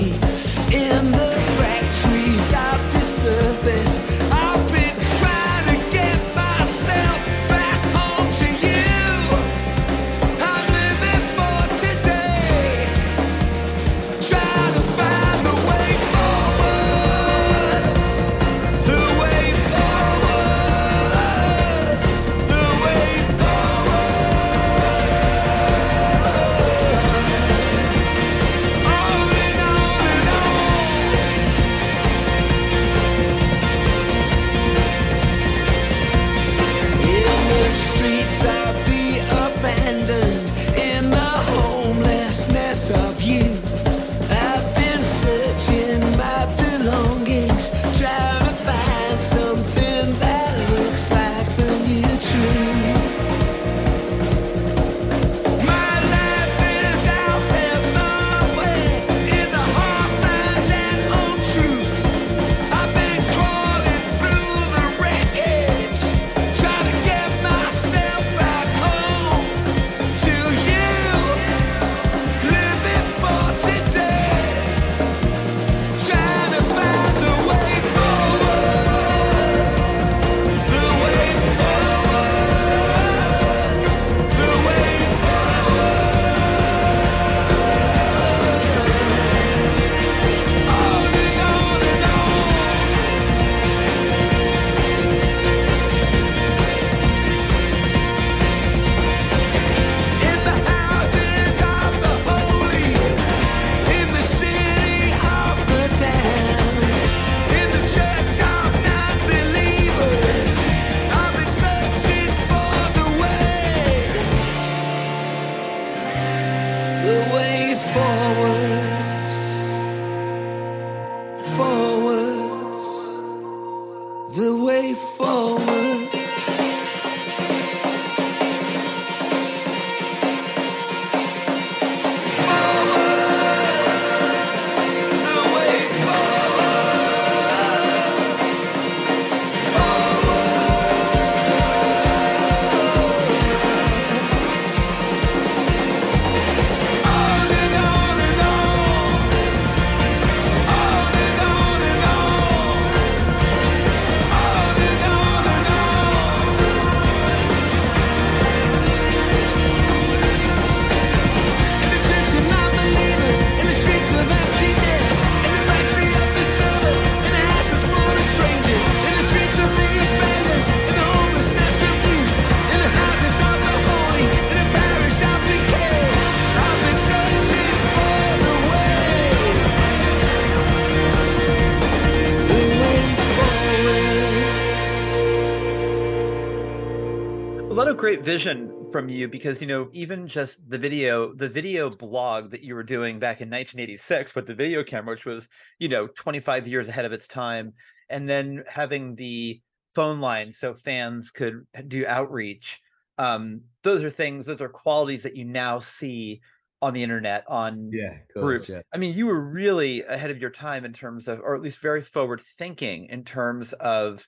vision from you because you know even just the video the video blog that you were doing back in 1986 with the video camera which was you know 25 years ahead of its time and then having the phone line so fans could do outreach um, those are things those are qualities that you now see on the internet on yeah groups yeah. i mean you were really ahead of your time in terms of or at least very forward thinking in terms of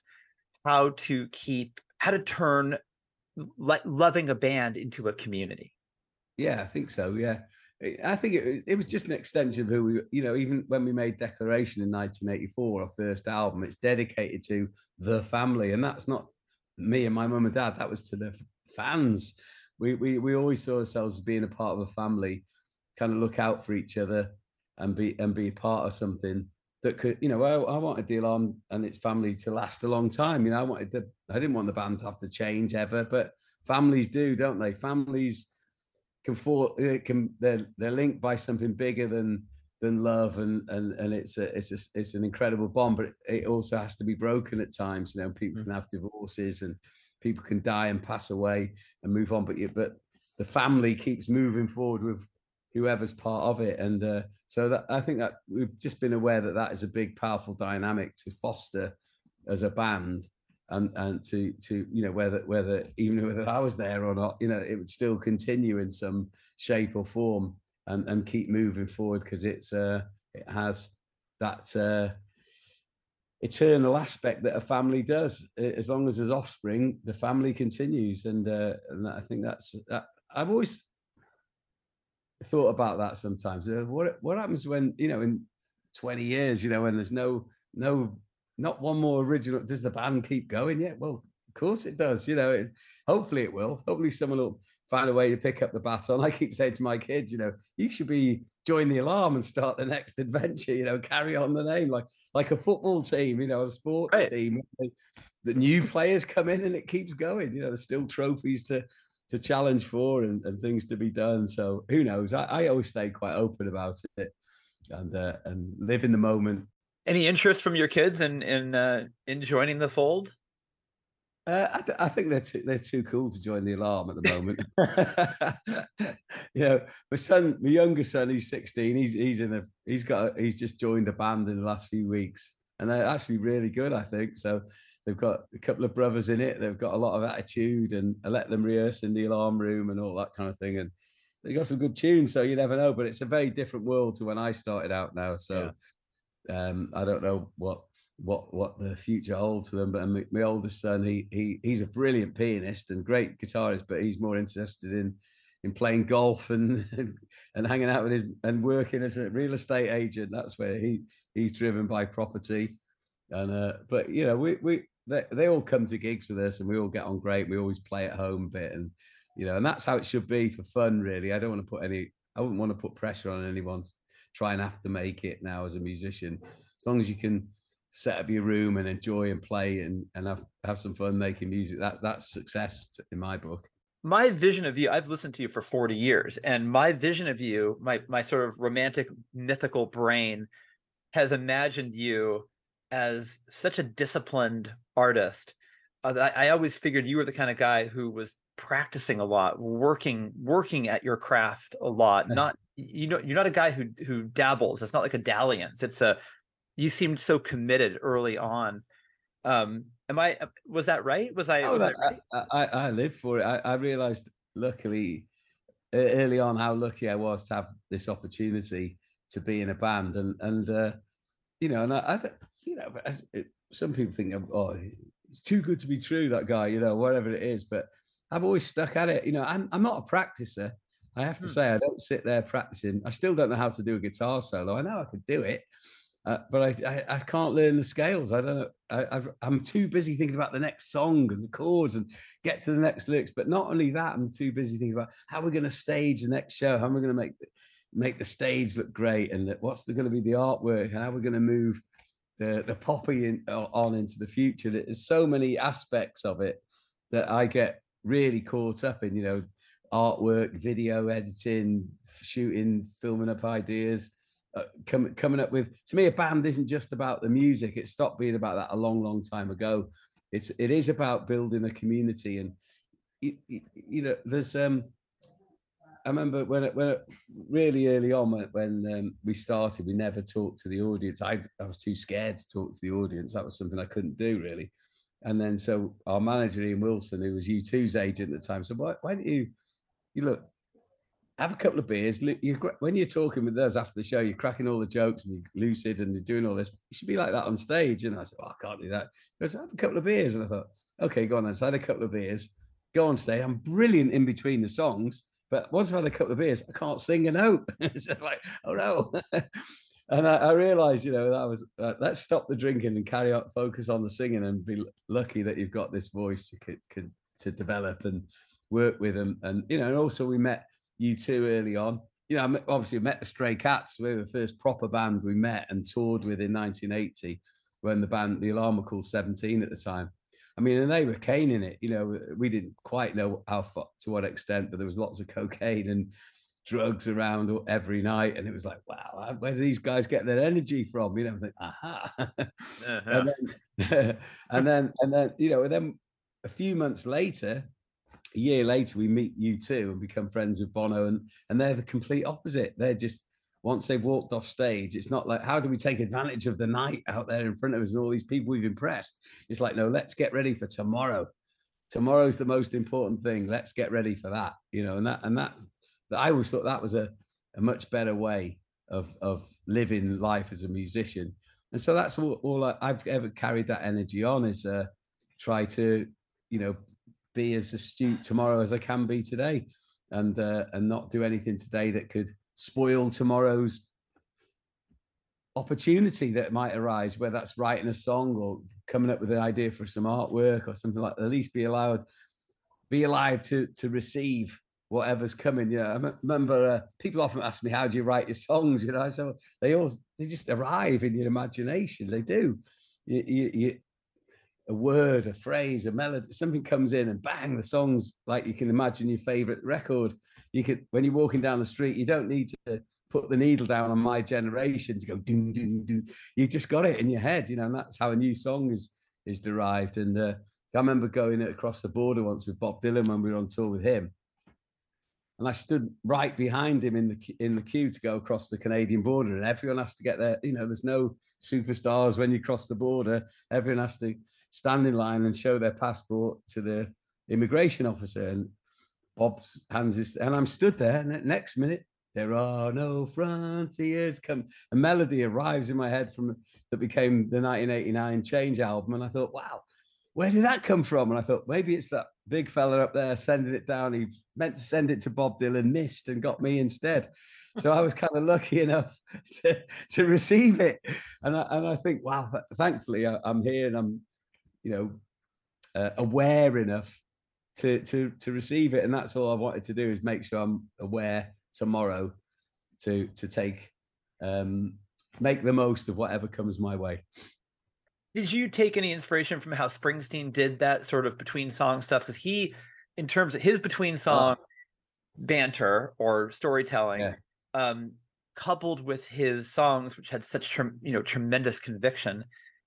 how to keep how to turn like loving a band into a community yeah i think so yeah I think it, it was just an extension of who we, you know, even when we made Declaration in 1984, our first album, it's dedicated to the family. And that's not me and my mum and dad, that was to the fans. We, we, we always saw ourselves as being a part of a family, kind of look out for each other and be and be part of something that could, you know, oh, I, I wanted the alarm and its family to last a long time. You know, I wanted the, I didn't want the band to have to change ever, but families do, don't they? Families can for it eh, can they're they're linked by something bigger than than love and and and it's a it's a, it's an incredible bond but it also has to be broken at times you know people can mm. have divorces and people can die and pass away and move on but you but the family keeps moving forward with whoever's part of it and uh, so that i think that we've just been aware that that is a big powerful dynamic to foster as a band and and to to you know whether whether even [laughs] whether I was there or not, you know, it would still continue in some shape or form and and keep moving forward because it's uh it has that uh eternal aspect that a family does. As long as there's offspring the family continues and uh and i think that's that, i've always thought about that sometimes uh, what what happens when you know in 20 years you know when there's no no not one more original. Does the band keep going yet? Well, of course it does. You know, it, hopefully it will. Hopefully someone will find a way to pick up the baton. I keep saying to my kids, you know, you should be join the alarm and start the next adventure. You know, carry on the name like like a football team. You know, a sports right. team. The new players come in and it keeps going. You know, there's still trophies to to challenge for and, and things to be done. So who knows? I, I always stay quite open about it and uh, and live in the moment any interest from your kids in in uh, in joining the fold? Uh, I, th- I, think they're too, they're too cool to join the alarm at the moment. [laughs] you know, my son, my younger son, he's 16. He's he's in a he's got a, he's just joined a band in the last few weeks, and they're actually really good. I think so. They've got a couple of brothers in it. They've got a lot of attitude, and I let them rehearse in the alarm room and all that kind of thing. And they got some good tunes, so you never know. But it's a very different world to when I started out now. So. Yeah um, I don't know what what what the future holds for them. But my, my, oldest son, he he he's a brilliant pianist and great guitarist, but he's more interested in in playing golf [laughs] and and hanging out with his and working as a real estate agent. That's where he he's driven by property. And uh, but you know we we they, they all come to gigs with us and we all get on great. We always play at home a bit and you know and that's how it should be for fun. Really, I don't want to put any. I wouldn't want to put pressure on anyone's try and have to make it now as a musician. As long as you can set up your room and enjoy and play and, and have, have some fun making music, that that's success in my book. My vision of you, I've listened to you for 40 years, and my vision of you, my my sort of romantic mythical brain has imagined you as such a disciplined artist. Uh, I, I always figured you were the kind of guy who was practicing a lot, working working at your craft a lot, not you know you're not a guy who who dabbles it's not like a dalliance it's a you seemed so committed early on um am i uh, was that right was i oh, was that, right? I, I, I lived for it i, I realized luckily early on how lucky i was to have this opportunity to be in a band and and uh you know and i, I you know some people think oh it's too good to be true that guy you know whatever it is but i've always stuck at it you know i'm, I'm not a practicer I have to hmm. say, I don't sit there practicing. I still don't know how to do a guitar solo. I know I could do it, uh, but I, I, I can't learn the scales. I don't know. I, am too busy thinking about the next song and the chords and get to the next lyrics. But not only that, I'm too busy thinking about how we're going to stage the next show. How am I going to make the, make the stage look great? And what's going to be the artwork? And how we're going to move the the poppy in, on into the future? There's so many aspects of it that I get really caught up in. You know artwork, video editing, shooting, filming up ideas, uh, com- coming up with. To me, a band isn't just about the music. It stopped being about that a long, long time ago. It's it is about building a community and you, you know, there's um, I remember when it, when it, really early on when, um, we started, we never talked to the audience. I I was too scared to talk to the audience. That was something I couldn't do really. And then so our manager Ian Wilson, who was U2's agent at the time, said, "Why, why don't you you look have a couple of beers. You, when you're talking with us after the show, you're cracking all the jokes and you're lucid and you're doing all this. You should be like that on stage." And I said, oh, "I can't do that." He goes, "Have a couple of beers." And I thought, "Okay, go on then." So I had a couple of beers. Go on stage. I'm brilliant in between the songs, but once I've had a couple of beers, I can't sing a note. [laughs] it's like, oh no. [laughs] and I, I, realized, you know, that was uh, let's stop the drinking and carry on, focus on the singing, and be lucky that you've got this voice to to, to develop and work with them. And you know, and also we met U2 early on. You know, I obviously met the Stray Cats. We were the first proper band we met and toured with in 1980 when the band, the alarm were called 17 at the time. I mean, and they were caning it. You know, we didn't quite know how far, to what extent, but there was lots of cocaine and drugs around every night, and it was like, wow, where do these guys get their energy from? You know, I think, aha. [laughs] Uh-huh. and, then, [laughs] and then, and then, you know, and then a few months later, a year later, we meet U2 and become friends with Bono, and and they're the complete opposite. They're just once they've walked off stage, it's not like how do we take advantage of the night out there in front of us and all these people we've impressed. It's like no, let's get ready for tomorrow. Tomorrow's the most important thing. Let's get ready for that. You know, and that and that, I always thought that was a a much better way of of living life as a musician. And so that's all, all I, have ever carried that energy on is uh, try to, you know, be as astute tomorrow as I can be today, and uh, and not do anything today that could spoil tomorrow's opportunity that might arise, whether that's writing a song or coming up with an idea for some artwork or something like. That. At least be allowed, be alive to to receive whatever's coming. Yeah, I remember uh, people often ask me, "How do you write your songs?" You know, so they all they just arrive in your imagination. They do. You, you, you, a word, a phrase, a melody, something comes in and bang, the song's like you can imagine your favorite record. You could, when you're walking down the street, you don't need to put the needle down on my generation to go doom, doom, doom. You just got it in your head, you know, and that's how a new song is is derived. And uh, I remember going across the border once with Bob Dylan when we were on tour with him. And I stood right behind him in the in the queue to go across the Canadian border, and everyone has to get there. You know, there's no superstars when you cross the border. Everyone has to stand in line and show their passport to the immigration officer. And Bob's hands is, and I'm stood there. And next minute, there are no frontiers. Come, a melody arrives in my head from that became the 1989 Change album, and I thought, wow, where did that come from? And I thought maybe it's that big fella up there sending it down. He meant to send it to Bob Dylan, missed, and got me instead. [laughs] So I was kind of lucky enough [laughs] to to receive it, and I, and I think, wow, thankfully I, am here and I'm you know, uh, aware enough to to to receive it, and that's all I wanted to do is make sure I'm aware tomorrow to to take um, make the most of whatever comes my way. Did you take any inspiration from how Springsteen did that sort of between song stuff? Because he, in terms of his between oh. song oh. banter or storytelling, yeah. um, coupled with his songs, which had such you know tremendous conviction,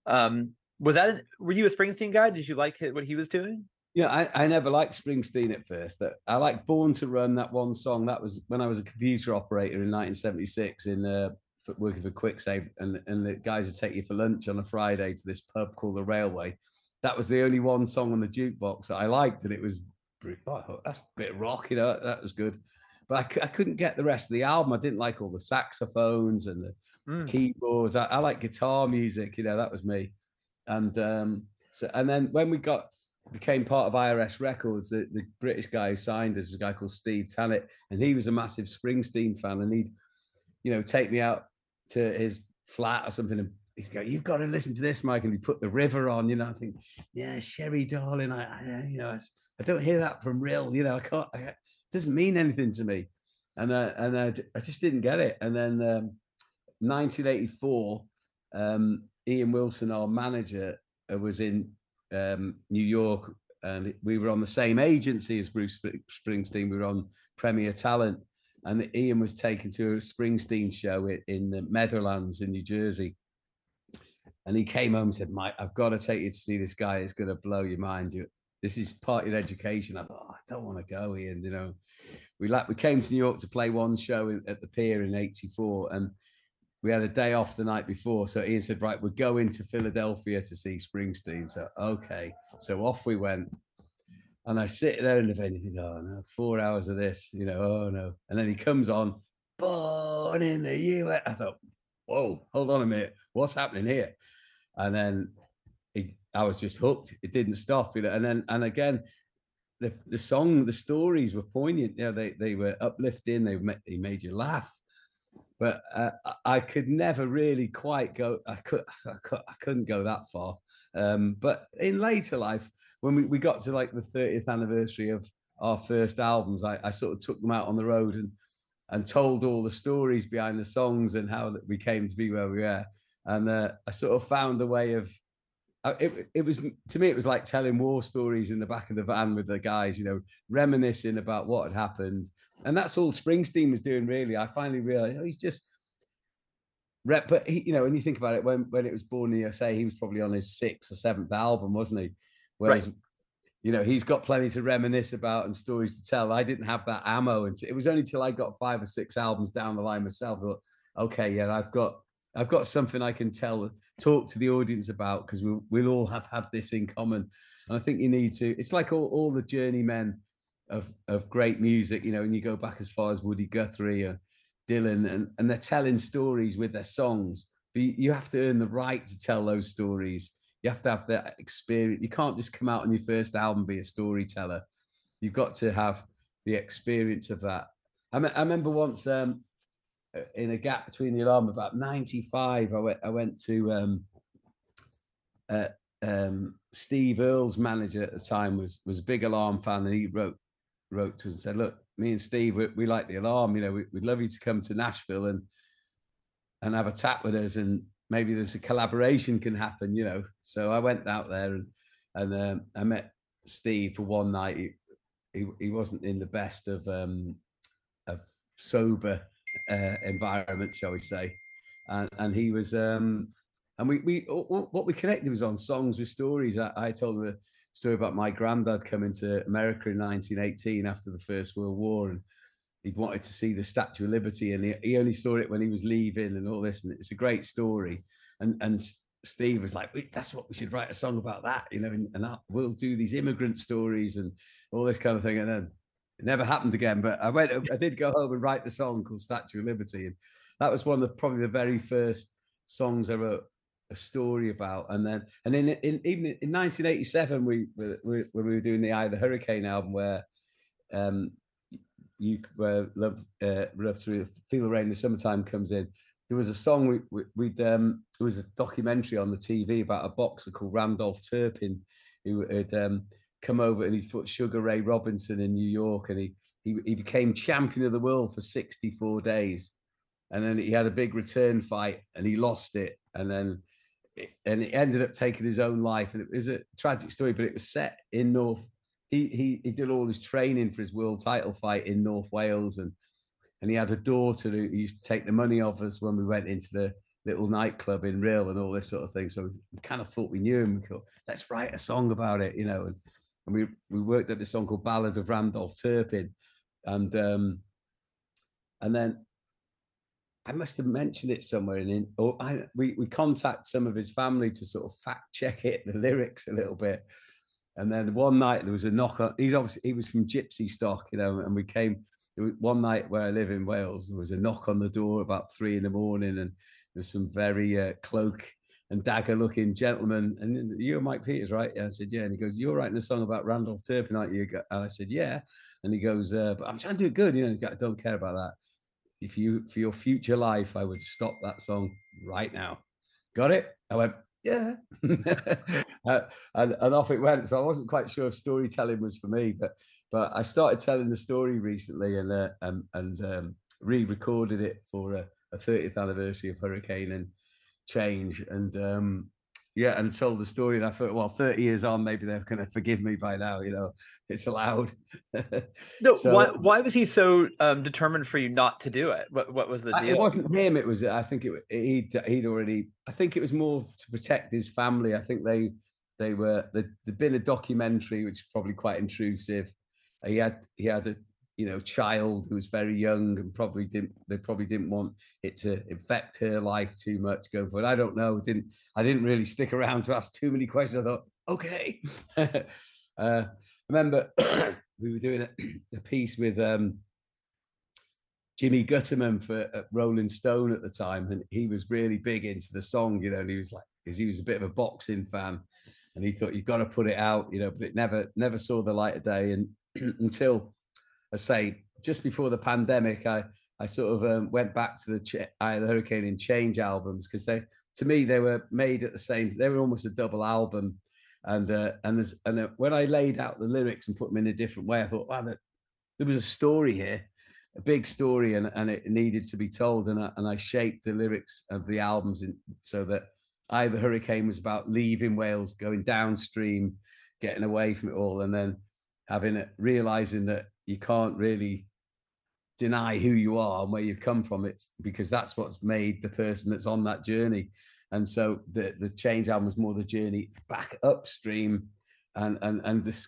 um, was that were you a Springsteen guy? Did you like what he was doing? Yeah, I, I never liked Springsteen at first. I like Born to Run, that one song. That was when I was a computer operator in 1976 in uh, working for QuickSave, and and the guys would take you for lunch on a Friday to this pub called the Railway. That was the only one song on the jukebox that I liked, and it was oh, I thought that's a bit rock, you know, that was good. But I, I couldn't get the rest of the album. I didn't like all the saxophones and the mm. keyboards. I, I like guitar music, you know, that was me. And um, so, and then when we got became part of IRS Records, the, the British guy who signed us was a guy called Steve Tannett, and he was a massive Springsteen fan, and he'd, you know, take me out to his flat or something, and he'd go, "You've got to listen to this, Mike," and he'd put the River on, you know. I think, yeah, Sherry, darling, I, I you know, I, I, don't hear that from real, you know, I can't, I, it doesn't mean anything to me, and uh, and I, I just didn't get it, and then um, 1984. Um, Ian Wilson, our manager, uh, was in um, New York, and we were on the same agency as Bruce Springsteen. We were on Premier Talent, and Ian was taken to a Springsteen show in the Meadowlands in New Jersey. And he came home and said, "Mike, I've got to take you to see this guy. It's going to blow your mind. You, this is part of education." I thought, oh, don't want to go, Ian. You know, we like we came to New York to play one show at the Pier in '84, and we had a day off the night before. So Ian said, "Right, we're going to Philadelphia to see Springsteen." So okay, so off we went. And I sit there in the venue, think, "Oh no, four hours of this, you know, oh no." And then he comes on, born in the US. I thought, "Whoa, hold on a minute, what's happening here?" And then he, I was just hooked. It didn't stop, you know. And then and again, the the song, the stories were poignant. You know, they they were uplifting. They made, they made you laugh. But uh, I could never really quite go. I could [laughs] I, could, I couldn't go that far. Um, but in later life, when we, we got to like the 30th anniversary of our first albums, I, I sort of took them out on the road and and told all the stories behind the songs and how we came to be where we are. And uh, I sort of found a way of Uh, it, it was to me it was like telling war stories in the back of the van with the guys you know reminiscing about what had happened. And that's all springsteen was doing really. I finally realized oh, he's just rep but he, you know when you think about it when when it was born in the usa he was probably on his sixth or seventh album wasn't he? Whereas right. you know he's got plenty to reminisce about and stories to tell. I didn't have that ammo and it was only till i got five or six albums down the line myself thought okay yeah i've got I've got something I can tell, talk to the audience about because we'll, we'll all have had this in common. And I think you need to, it's like all, all the journeymen of, of great music, you know, and you go back as far as Woody Guthrie or Dylan, and, and they're telling stories with their songs. But you have to earn the right to tell those stories. You have to have that experience. You can't just come out on your first album be a storyteller. You've got to have the experience of that. I, me- I remember once um, in a gap between the alarm about 95 i went i went to um, uh, um, steve earle's manager at the time was was a big alarm fan and he wrote wrote to us and said look me and steve we, we like the alarm you know we, would love you to come to nashville and and have a chat with us and maybe there's a collaboration can happen you know. So i went out there and and um, i met steve for one night. He, he, he wasn't in the best of um of sober uh, environment, shall we say? And and he was, um, and we we what we connected was on songs with stories. I, I told him a story about my granddad coming to America in 1918 after the First World War, and he'd wanted to see the Statue of Liberty, and he, he only saw it when he was leaving, and all this. And it's a great story. And and Steve was like, "That's what we should write a song about that," you know, and, and we'll do these immigrant stories and all this kind of thing. And then it never happened again. But I went, I did go home and write the song called Statue of Liberty, and that was one of the, probably the very first songs I wrote a story about. And then, and in, in even in 1987, we, we when we were doing the Eye of the Hurricane album, where um, you were love uh, love through feel the rain in the summertime comes in. There was a song we, we would um, it was a documentary on the TV about a boxer called Randolph Turpin who had um, come over and he fought Sugar Ray Robinson in New York, and he he, he became champion of the world for 64 days, and then he had a big return fight and he lost it, and then and he ended up taking his own life, and it was a tragic story, but it was set in North. He he he did all his training for his world title fight in North Wales, and and he had a daughter who used to take the money off us when we went into the little nightclub in Rhyl and all this sort of thing. So we kind of thought we knew him. We thought, let's write a song about it, you know. And and we we worked at this song called Ballad of Randolph Turpin, and um, and then I must have mentioned it somewhere, and in or I, we we contact some of his family to sort of fact check it, the lyrics a little bit, and then one night there was a knock on. He's obviously he was from Gypsy stock, you know, and we came. One night where I live in Wales, there was a knock on the door about three in the morning, and there's some very uh, cloak and dagger looking gentleman. And you're Mike Peters, right? And I said, yeah. And he goes, you're writing a song about Randolph Turpin, aren't you? And I said, yeah. And he goes, uh, but I'm trying to do it good. You know, I don't care about that. If you, for your future life, I would stop that song right now. Got it? I went, yeah. [laughs] uh, and, and off it went. So I wasn't quite sure if storytelling was for me, but but I started telling the story recently and uh, and, and um, re-recorded it for a, a 30th anniversary of Hurricane and change and um yeah and told the story and i thought well 30 years on maybe they're going to forgive me by now you know it's allowed. [laughs] No so, why, why was he so um determined for you not to do it? What, what was the deal it wasn't him it was i think it he'd, he'd already i think it was more to protect his family i think they they were there'd been a documentary which is probably quite intrusive. He had he had a you know child who was very young and probably didn't they probably didn't want it to affect her life too much going forward. I don't know. Didn't I didn't really stick around to ask too many questions. I thought, okay. [laughs] uh, remember [clears throat] we were doing a, [clears throat] a piece with um, Jimmy Guterman for Rolling Stone at the time, and he was really big into the song, you know, and he was like, because he was a bit of a boxing fan, and he thought you've got to put it out, you know, but it never never saw the light of day, and [clears throat] until I say just before the pandemic, I I sort of um, went back to the, Ch- uh, the Hurricane and Change albums because they to me they were made at the same they were almost a double album. And uh, and there's and uh, when I laid out the lyrics and put them in a different way I thought wow that there was a story here a big story and, and it needed to be told. And I, and I shaped the lyrics of the albums in, so that I the Hurricane was about leaving Wales going downstream getting away from it all and then having it realizing that you can't really deny who you are and where you've come from it's because that's what's made the person that's on that journey. And so the the change album was more the journey back upstream and and and dis-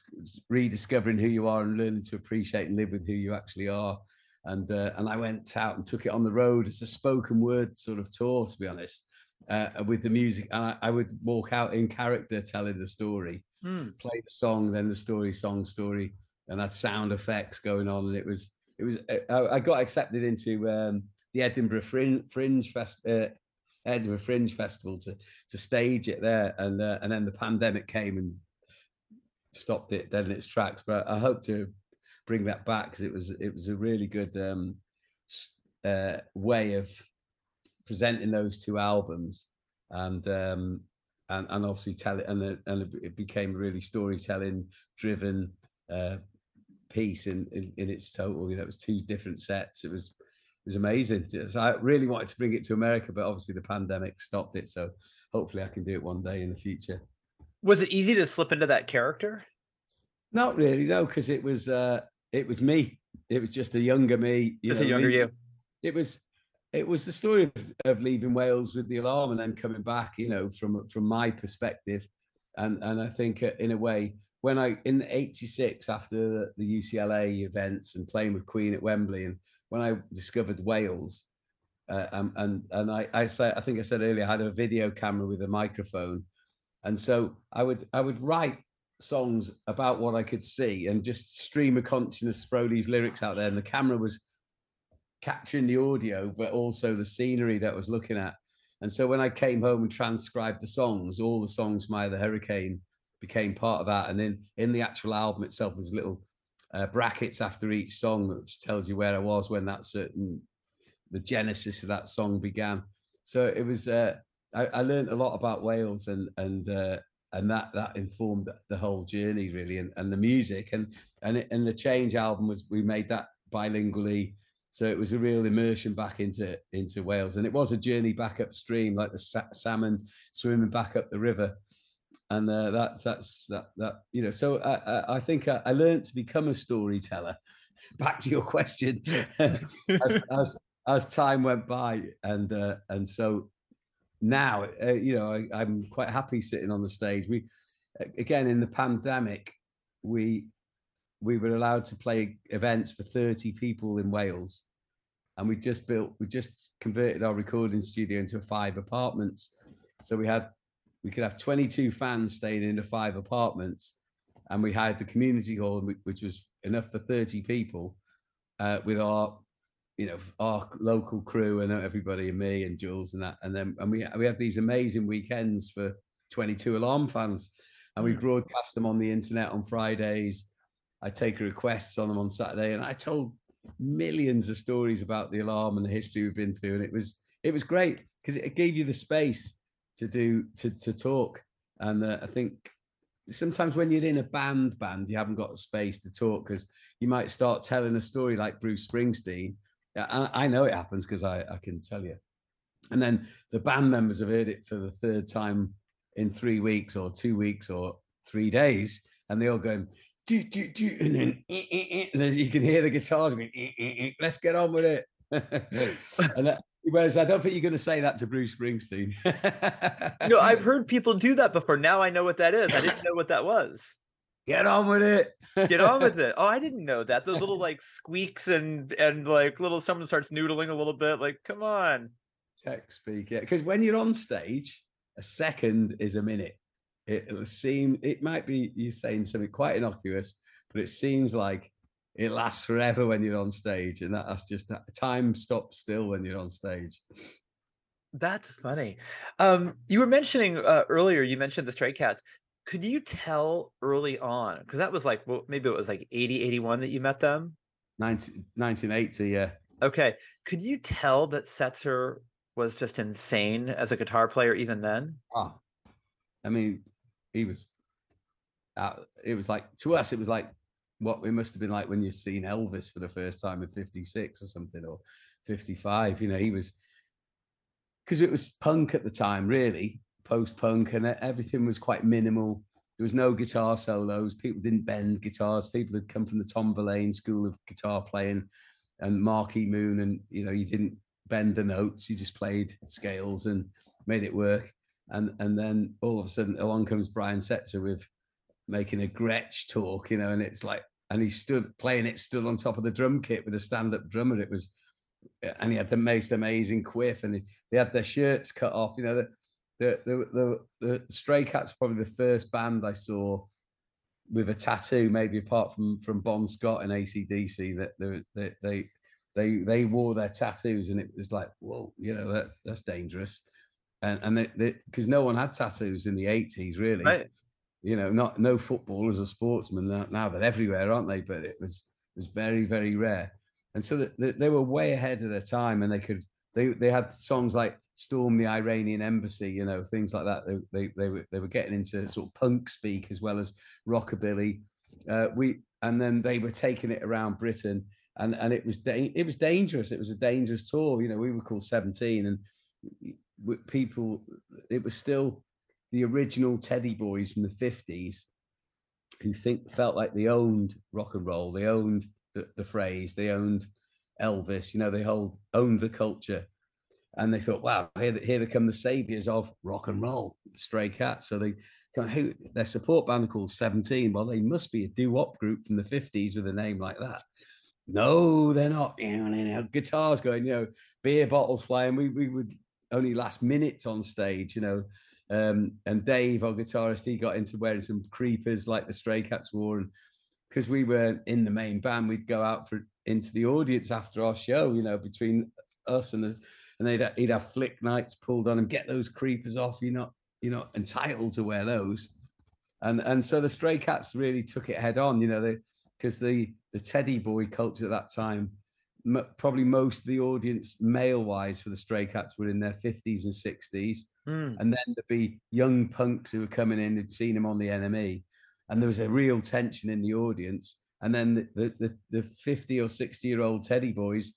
rediscovering who you are and learning to appreciate and live with who you actually are. And uh, and I went out and took it on the road. As a spoken word sort of tour to be honest uh, with the music. And I, I, would walk out in character telling the story mm. play the song then the story song story and had sound effects going on and it was it was uh, I, got accepted into um, the Edinburgh Fringe, Fringe Fest, uh, Edinburgh Fringe Festival to to stage it there, and uh, and then the pandemic came and stopped it dead in its tracks. But I hope to bring that back because it was it was a really good um, uh, way of presenting those two albums, and um, and and obviously tell it, and and it became really storytelling driven uh, piece in, in, in its total. You know, it was two different sets. It was it was amazing. So I really wanted to bring it to America, but obviously the pandemic stopped it. So hopefully I can do it one day in the future. Was it easy to slip into that character? Not really, no, because it was uh it was me. It was just a younger me. You just know, a younger me. you. It was it was the story of, of leaving Wales with the alarm and then coming back, you know, from from my perspective. And and I think uh, in a way, when I in '86 after the, the, UCLA events and playing with Queen at Wembley, and when I discovered Wales, uh, um, and and I I say I think I said earlier I had a video camera with a microphone, and so I would I would write songs about what I could see and just stream of consciousness throw these lyrics out there, and the camera was capturing the audio, but also the scenery that I was looking at. And so when I came home and transcribed the songs, all the songs My the Hurricane became part of that. And then in the actual album itself, there's little uh, brackets after each song that tells you where I was when that certain the genesis of that song began. So it was uh, I, I learned a lot about Wales and and uh, and that that informed the whole journey really and, and the music and and it, and the change album was we made that bilingually so it was a real immersion back into into Wales and it was a journey back upstream like the sa- salmon swimming back up the river and uh, that's that's that that you know so i i think i, I learned to become a storyteller. [laughs] Back to your question. [laughs] As, as, as, time went by and uh, and so now uh, you know I, i'm quite happy sitting on the stage. We again in the pandemic we we were allowed to play events for 30 people in wales. And we just built we just converted our recording studio into five apartments. So we had we could have 22 fans staying in the five apartments and we had the community hall which was enough for 30 people uh, with our you know our local crew and everybody and me and jules and that and then and we we had these amazing weekends for 22 alarm fans and we broadcast them on the internet on fridays. I take requests on them on saturday and i told millions of stories about the alarm and the history we've been through and it was it was great because it gave you the space to do to to talk. And uh, I think sometimes when you're in a band band, you haven't got space to talk because you might start telling a story like Bruce Springsteen. I, I know it happens because I, I can tell you. And then the band members have heard it for the third time in three weeks or two weeks or three days, and they all going, do, do, do, and then, eh, eh, eh, and then you can hear the guitars going, let's get on with it. [laughs] and that, Whereas I don't think you're going to say that to Bruce Springsteen. [laughs] no, I've heard people do that before. Now I know what that is. I didn't know what that was. Get on with it. Get on with [laughs] it. Oh, I didn't know that. Those little like squeaks and and like little someone starts noodling a little bit. Like, come on. Tech speak, yeah. Because when you're on stage, a second is a minute. It, it'll seem it might be you saying something quite innocuous, but it seems like it lasts forever when you're on stage, and that, that's just that time stops still when you're on stage. That's funny. Um, you were mentioning uh, earlier. You mentioned the Stray Cats. Could you tell early on? Because that was like, well, maybe it was like 80, 81 that you met them. 19, 1980, yeah. Okay. Could you tell that Setzer was just insane as a guitar player even then? Oh, I mean, he was. Uh, it was like to us, it was like what it must have been like when you've seen Elvis for the first time in '56 or something, or '55. You know, he was because it was punk at the time, really post punk, and everything was quite minimal. There was no guitar solos. People didn't bend guitars. People had come from the Tom Verlaine school of guitar playing, and Marquee Moon, and you know, you didn't bend the notes. You just played scales and made it work. And and then all of a sudden, along comes Brian Setzer with making a Gretsch talk, you know, and it's like, and he stood playing it, stood on top of the drum kit with a stand-up drummer. It was, and he had the most amazing quiff, and he, they had their shirts cut off. You know, the the the the, the Stray Cats probably the first band I saw with a tattoo, maybe apart from from Bon Scott and ACDC, that they they they they they wore their tattoos, and it was like, whoa, you know, that that's dangerous. And and because no one had tattoos in the eighties, really. Right. You know, not no footballers or sportsmen now, now they're everywhere, aren't they? But it was it was very very rare, and so that they, they were way ahead of their time, and they could they they had songs like storm the Iranian embassy, you know, things like that. They they, they were they were getting into sort of punk speak as well as rockabilly. Uh, we and then they were taking it around Britain, and and it was da- it was dangerous. It was a dangerous tour. You know, we were called Seventeen, and people. It was still the original Teddy Boys from the fifties, who think felt like they owned rock and roll. They owned the, the phrase. They owned Elvis. You know, they hold owned the culture and they thought, wow, here, here they come the saviors of rock and roll, Stray Cats. So they their support band called 17. Well, they must be a doo-wop group from the 50s with a name like that. No, they're not. You know, guitars going, you know, beer bottles flying. We we would only last minutes on stage, you know. Um, and Dave, our guitarist, he got into wearing some creepers like the Stray Cats wore, and because we were in the main band, we'd go out for into the audience after our show, you know, between us and the and they'd he'd have flick nights pulled on him. Get those creepers off. You're not you're not entitled to wear those. And and so the Stray Cats really took it head on. You know, because the the Teddy Boy culture at that time, m- probably most of the audience male wise for the Stray Cats were in their 50s and 60s, mm. and then there'd be young punks who were coming in who'd seen him on the NME, and there was a real tension in the audience. And then the, the, the, the 50 or 60 year old Teddy Boys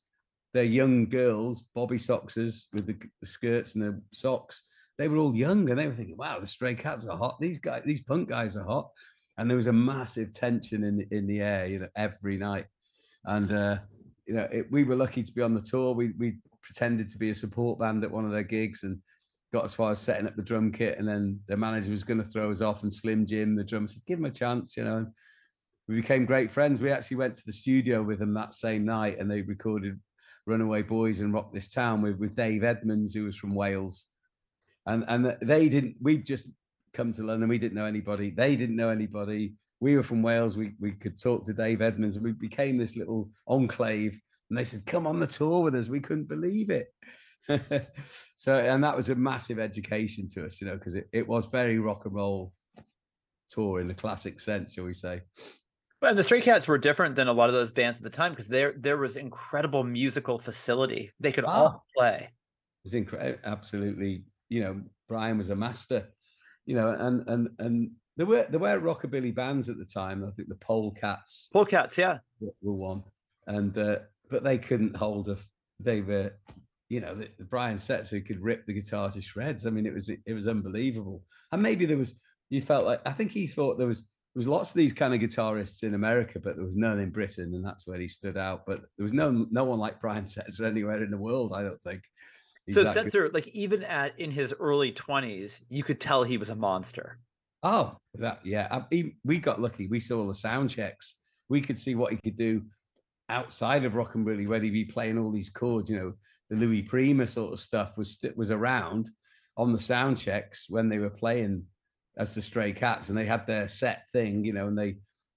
they're young girls, bobby socksers with the, the, skirts and the socks. They were all young and they were thinking, wow, the stray cats are hot. These guys, these punk guys are hot. And there was a massive tension in the, in the air, you know, every night. And, uh, you know, it, we were lucky to be on the tour. We, we pretended to be a support band at one of their gigs and got as far as setting up the drum kit. And then the manager was going to throw us off and Slim Jim, the drummer said, give him a chance, you know. We became great friends. We actually went to the studio with them that same night and they recorded Runaway Boys and Rock This Town with, with Dave Edmunds, who was from Wales. And and they didn't, we just come to London, we didn't know anybody. They didn't know anybody. We were from Wales, we, we could talk to Dave Edmunds, and we became this little enclave. And they said, Come on the tour with us. We couldn't believe it. [laughs] so, and that was a massive education to us, you know, because it, it was very rock and roll tour in the classic sense, shall we say. Well, and the Stray Cats were different than a lot of those bands at the time because there there was incredible musical facility. They could ah. all play. It was incredible. Absolutely. You know, Brian was a master. You know, and and and there were there were rockabilly bands at the time. I think the Polecats. Polecats, yeah, were one, and uh, but they couldn't hold a. They were, you know, the, the Brian Setzer could rip the guitar to shreds. I mean, it was it was unbelievable. And maybe there was you felt like I think he thought there was there was lots of these kind of guitarists in America, but there was none in Britain, and that's where he stood out. But there was no no one like Brian Setzer anywhere in the world, I don't think. He's so Setzer, like even at in his early twenties, you could tell he was a monster. Oh, that yeah. I, we got lucky. We saw the sound checks. We could see what he could do outside of rockabilly, where he'd be playing all these chords. You know, the Louis Prima sort of stuff was was around on the sound checks when they were playing as the Stray Cats, and they had their set thing. You know, and they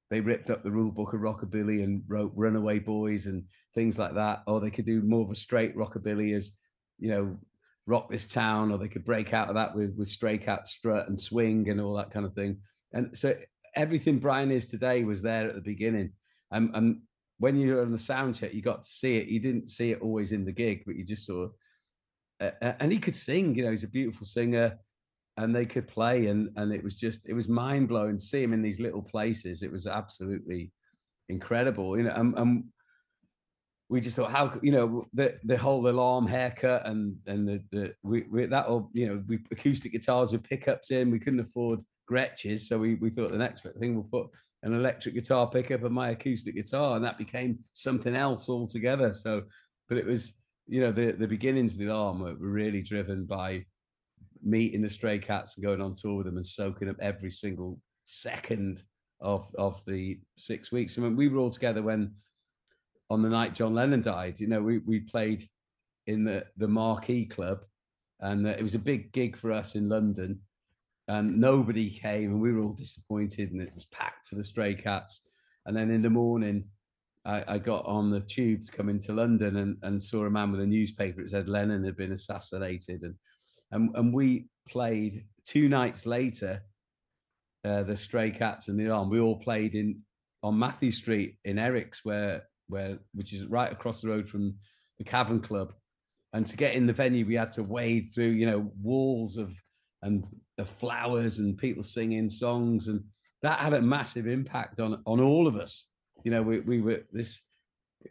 they ripped up the rule book of rockabilly and wrote Runaway Boys and things like that. Or they could do more of a straight rockabilly as you know rock this town, or they could break out of that with with Stray Cat strut and swing and all that kind of thing. And so everything Brian is today was there at the beginning. And, and when you were on the sound check, you got to see it. You didn't see it always in the gig, but you just saw. Uh, and he could sing. You know, he's a beautiful singer, and they could play, and and it was just it was mind blowing to see him in these little places. It was absolutely incredible. You know, and, and we just thought how you know the the whole alarm haircut and and the the we, we that all you know we acoustic guitars with pickups in we couldn't afford Gretsches so we we thought the next thing we'll put an electric guitar pickup and my acoustic guitar and that became something else altogether. So but it was you know the the beginnings of the alarm were really driven by meeting the stray cats and going on tour with them and soaking up every single second of of the six weeks. I mean we were all together when on the night John Lennon died. You know, we we played in the the Marquee Club, and uh, it was a big gig for us in London, and nobody came, and we were all disappointed, and it was packed for the Stray Cats. And then in the morning, I, I got on the tube to come into London and, and saw a man with a newspaper. It said Lennon had been assassinated, and and and we played two nights later. Uh, the Stray Cats and the Alarm. We all played in on Mathew Street in Eric's, where where which is right across the road from the Cavern Club. And to get in the venue, we had to wade through, you know, walls of and the flowers and people singing songs, and that had a massive impact on on all of us. You know, we we were this.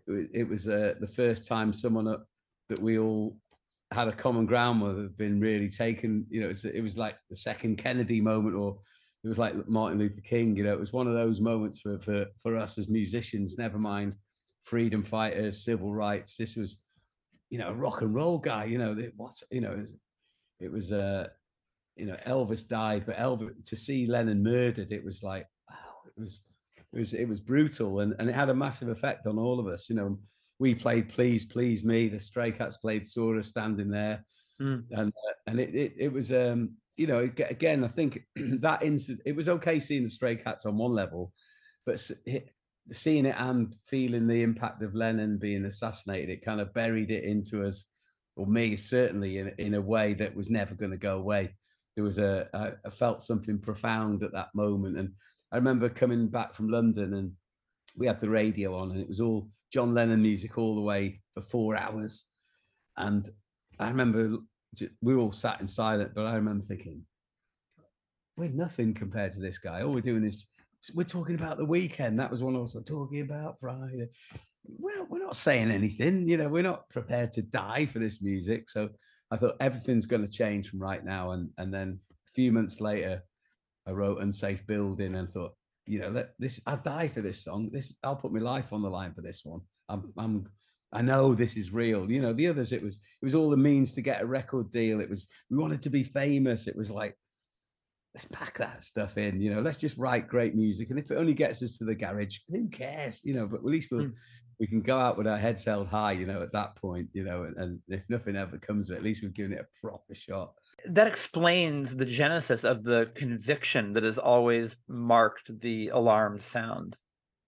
It, was uh, the first time someone that we all had a common ground with had been really taken. You know, it was, it was like the second Kennedy moment, or it was like Martin Luther King. You know, it was one of those moments for for for us as musicians. Never mind freedom fighters, civil rights. This was, you know, a rock and roll guy. You know, what you know, it was, it was uh, you know, Elvis died, but Elvis to see Lennon murdered, it was like, wow, it was, it was, it was brutal, and and it had a massive effect on all of us. You know, we played "Please Please Me," the Stray Cats played "Saw standing there, mm. and uh, and it, it it was um you know again I think [clears throat] that incident it was okay seeing the Stray Cats on one level, but seeing it and feeling the impact of Lennon being assassinated, it kind of buried it into us, or me certainly, in, in a way that was never going to go away. There was a I, felt something profound at that moment, and I remember coming back from London and we had the radio on, and it was all John Lennon music all the way for four hours, and I remember we all sat in silence, but I remember thinking, we're nothing compared to this guy. All we're doing is we're talking about the weekend. That was one also talking about Friday. We're not, we're not saying anything, you know, we're not prepared to die for this music. So I thought everything's going to change from right now. And, and then a few months later, I wrote Unsafe Building and thought, you know, let this, I'll die for this song. This, I'll put my life on the line for this one. I'm, I'm, I know this is real. You know, the others, it was, it was all the means to get a record deal. It was, we wanted to be famous. It was like, let's pack that stuff in. You know, let's just write great music, and if it only gets us to the garage, who cares? You know, but at least we'll. Mm. We can go out with our heads held high, you know, at that point, you know, and, and if nothing ever comes of it, at least we've given it a proper shot. That explains the genesis of the conviction that has always marked the alarmed sound.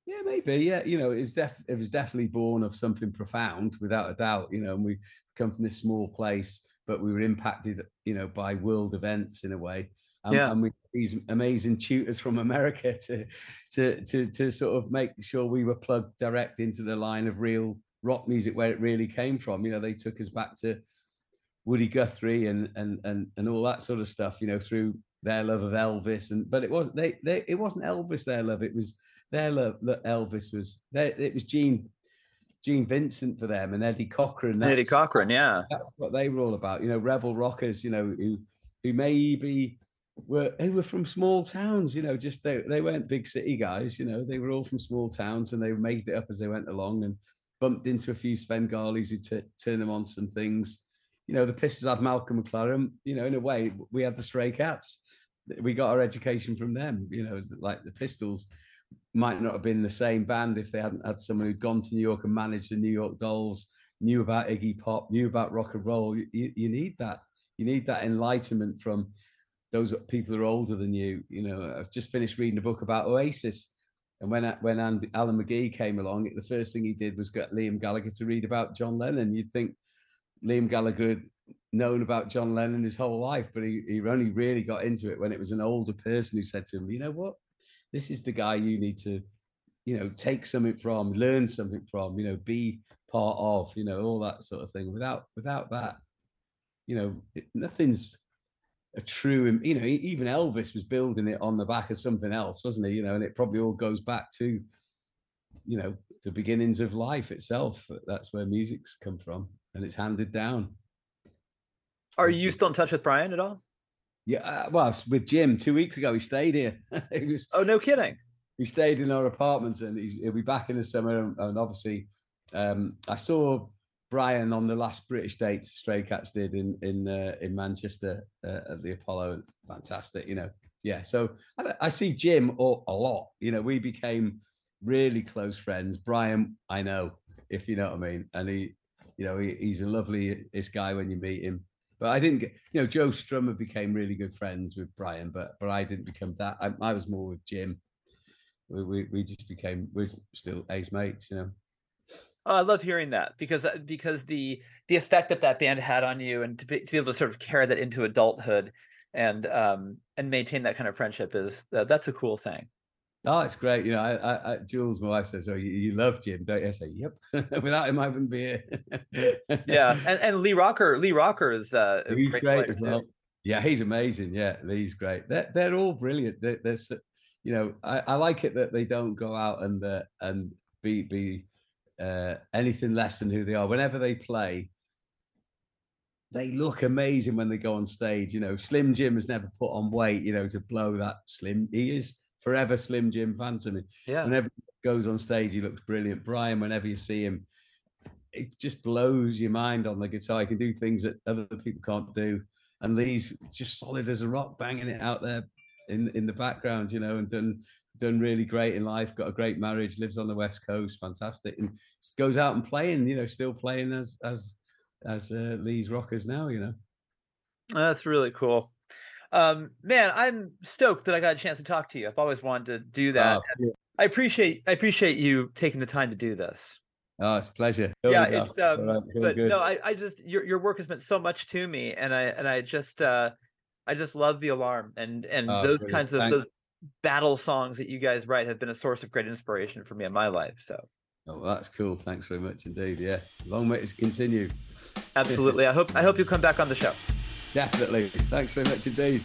Yeah, maybe. Yeah, you know, it's def- it was definitely born of something profound, without a doubt. You know, and we come from this small place, but we were impacted, you know, by world events in a way. Um, yeah. and with these amazing tutors from America [laughs] to, to to to sort of make sure we were plugged direct into the line of real rock music where it really came from. You know, they took us back to Woody Guthrie and and and and all that sort of stuff. You know, through their love of Elvis, and but it wasn't they they it wasn't Elvis their love. It was their love that Elvis was. Their, it was Gene Gene Vincent for them and Eddie Cochran. Eddie Cochran, yeah, that's what they were all about. You know, rebel rockers. You know, who who maybe were they were from small towns, you know, just they they weren't big city guys, you know, they were all from small towns and they made it up as they went along and bumped into a few Svengalis who t- turned them on some things. You know, the Pistols had Malcolm McLaren, you know, in a way, we had the Stray Cats. we got our education from them. You know, like the Pistols might not have been the same band if they hadn't had someone who'd gone to New York and managed the New York Dolls, knew about Iggy Pop, knew about rock and roll. You, you need that. You need that enlightenment from those people who are older than you. You know, I've just finished reading a book about Oasis. And when when Andy, Alan McGee came along, the first thing he did was get Liam Gallagher to read about John Lennon. You'd think Liam Gallagher had known about John Lennon his whole life, but he, he only really got into it when it was an older person who said to him, "You know what? This is the guy you need to, you know, take something from, learn something from, you know, be part of, you know, all that sort of thing. Without without that, you know, it, nothing's a true, you know, even Elvis was building it on the back of something else, wasn't he? You know, and it probably all goes back to, you know, the beginnings of life itself. That's where music's come from, and it's handed down. Are you still in touch with Brian at all? Yeah, uh, well, with Jim two weeks ago, he stayed here. [laughs] he was, oh, no kidding. He stayed in our apartments, and he'll be back in the summer. And, and obviously, um, I saw Brian on the last British dates Stray Cats did in in uh, in Manchester uh, at the Apollo. Fantastic, you know. Yeah, so I, I see Jim a, lot. You know, we became really close friends. Brian, I know, if you know what I mean, and he, you know, he, he's a lovely this guy when you meet him. But I didn't get, you know, Joe Strummer became really good friends with Brian, but but I didn't become that. I, I was more with Jim. We, we, we just became we're still ace mates, you know. Oh, I love hearing that because uh, because the the effect that that band had on you, and to be to be able to sort of carry that into adulthood, and um and maintain that kind of friendship is uh, that's a cool thing. Oh, it's great. You know, I, I, I Jules, my wife says, "Oh, you, you, love Jim, don't you?" I say, "Yep." [laughs] Without him, I wouldn't be here. [laughs] yeah, and, and Lee Rocker, Lee Rocker is uh, he's great, great as well. Yeah, he's amazing. Yeah, Lee's great. They're they're all brilliant. They're, they're you know, I, I like it that they don't go out and uh, and be be uh, anything less than who they are. Whenever they play, they look amazing when they go on stage. You know, Slim Jim has never put on weight. You know, to blow that slim. He is forever Slim Jim Phantom. Yeah. Whenever he goes on stage, he looks brilliant. Brian, whenever you see him, it just blows your mind on the guitar. He can do things that other people can't do. And Lee's just solid as a rock, banging it out there in in the background, you know, and done done really great in life. Got a great marriage, lives on the west coast, fantastic, and goes out and playing. You know, still playing as as as uh, Lee's rockers now. You know, that's really cool. Um, man, I'm stoked that I got a chance to talk to you. I've always wanted to do that. Oh, I appreciate I appreciate you taking the time to do this. Oh, it's a pleasure. yeah, it's um, right, but good. no, I, I just your your work has meant so much to me, and I and I just uh, I just love the alarm and and oh, those brilliant. kinds of Thanks. those battle songs that you guys write have been a source of great inspiration for me in my life. So. Oh, well, that's cool. Thanks very much indeed. Yeah, long way to continue. Absolutely. I hope I hope you come back on the show. Definitely. Thanks very much indeed.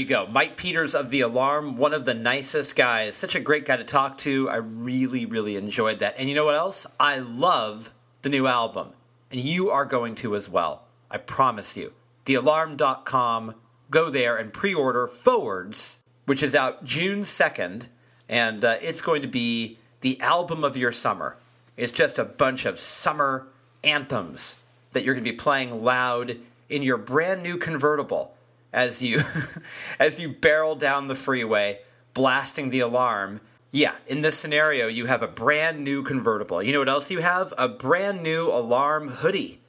You go. Mike Peters of The Alarm, one of the nicest guys. Such a great guy to talk to. I really, really enjoyed that. And you know what else? I love the new album. And you are going to as well. I promise you. TheAlarm.com. Go there and pre order Forwards, which is out June 2nd. And uh, it's going to be the album of your summer. It's just a bunch of summer anthems that you're going to be playing loud in your brand new convertible as you [laughs] as you barrel down the freeway blasting the alarm. Yeah in this scenario you have a brand new convertible. You know what else you have? A brand new alarm hoodie.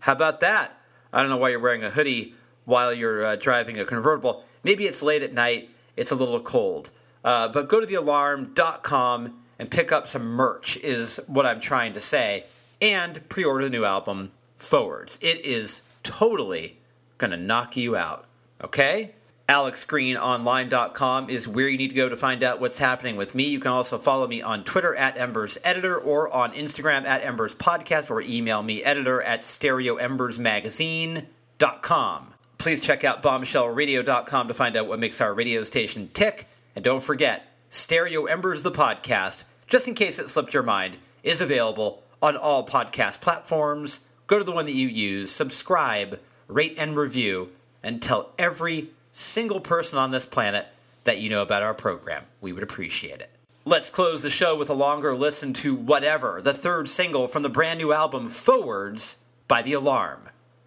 How about that? I don't know why you're wearing a hoodie while you're uh, driving a convertible. Maybe it's late at night. It's a little cold. Uh, but go to thealarm.com and pick up some merch is what i'm trying to say. And pre-order the new album forwards. It is totally gonna knock you out Okay? AlexGreenOnline.com is where you need to go to find out what's happening with me. You can also follow me on Twitter at Embers Editor or on Instagram at Embers Podcast or email me editor at StereoEmbersMagazine.com. Please check out bombshellradio.com to find out what makes our radio station tick. And don't forget, Stereo Embers, the podcast, just in case it slipped your mind, is available on all podcast platforms. Go to the one that you use, subscribe, rate, and review, and tell every single person on this planet that you know about our program. We would appreciate it. Let's close the show with a longer listen to Whatever, the third single from the brand new album Forwards by The Alarm.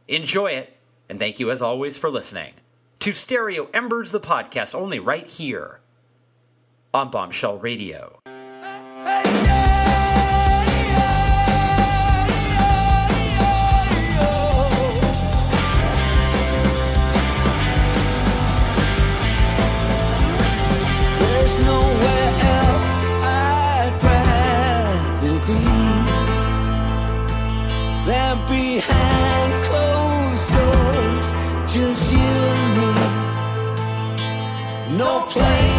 Enjoy it, and thank you as always for listening to Stereo Embers, the podcast, only right here on Bombshell Radio. No planes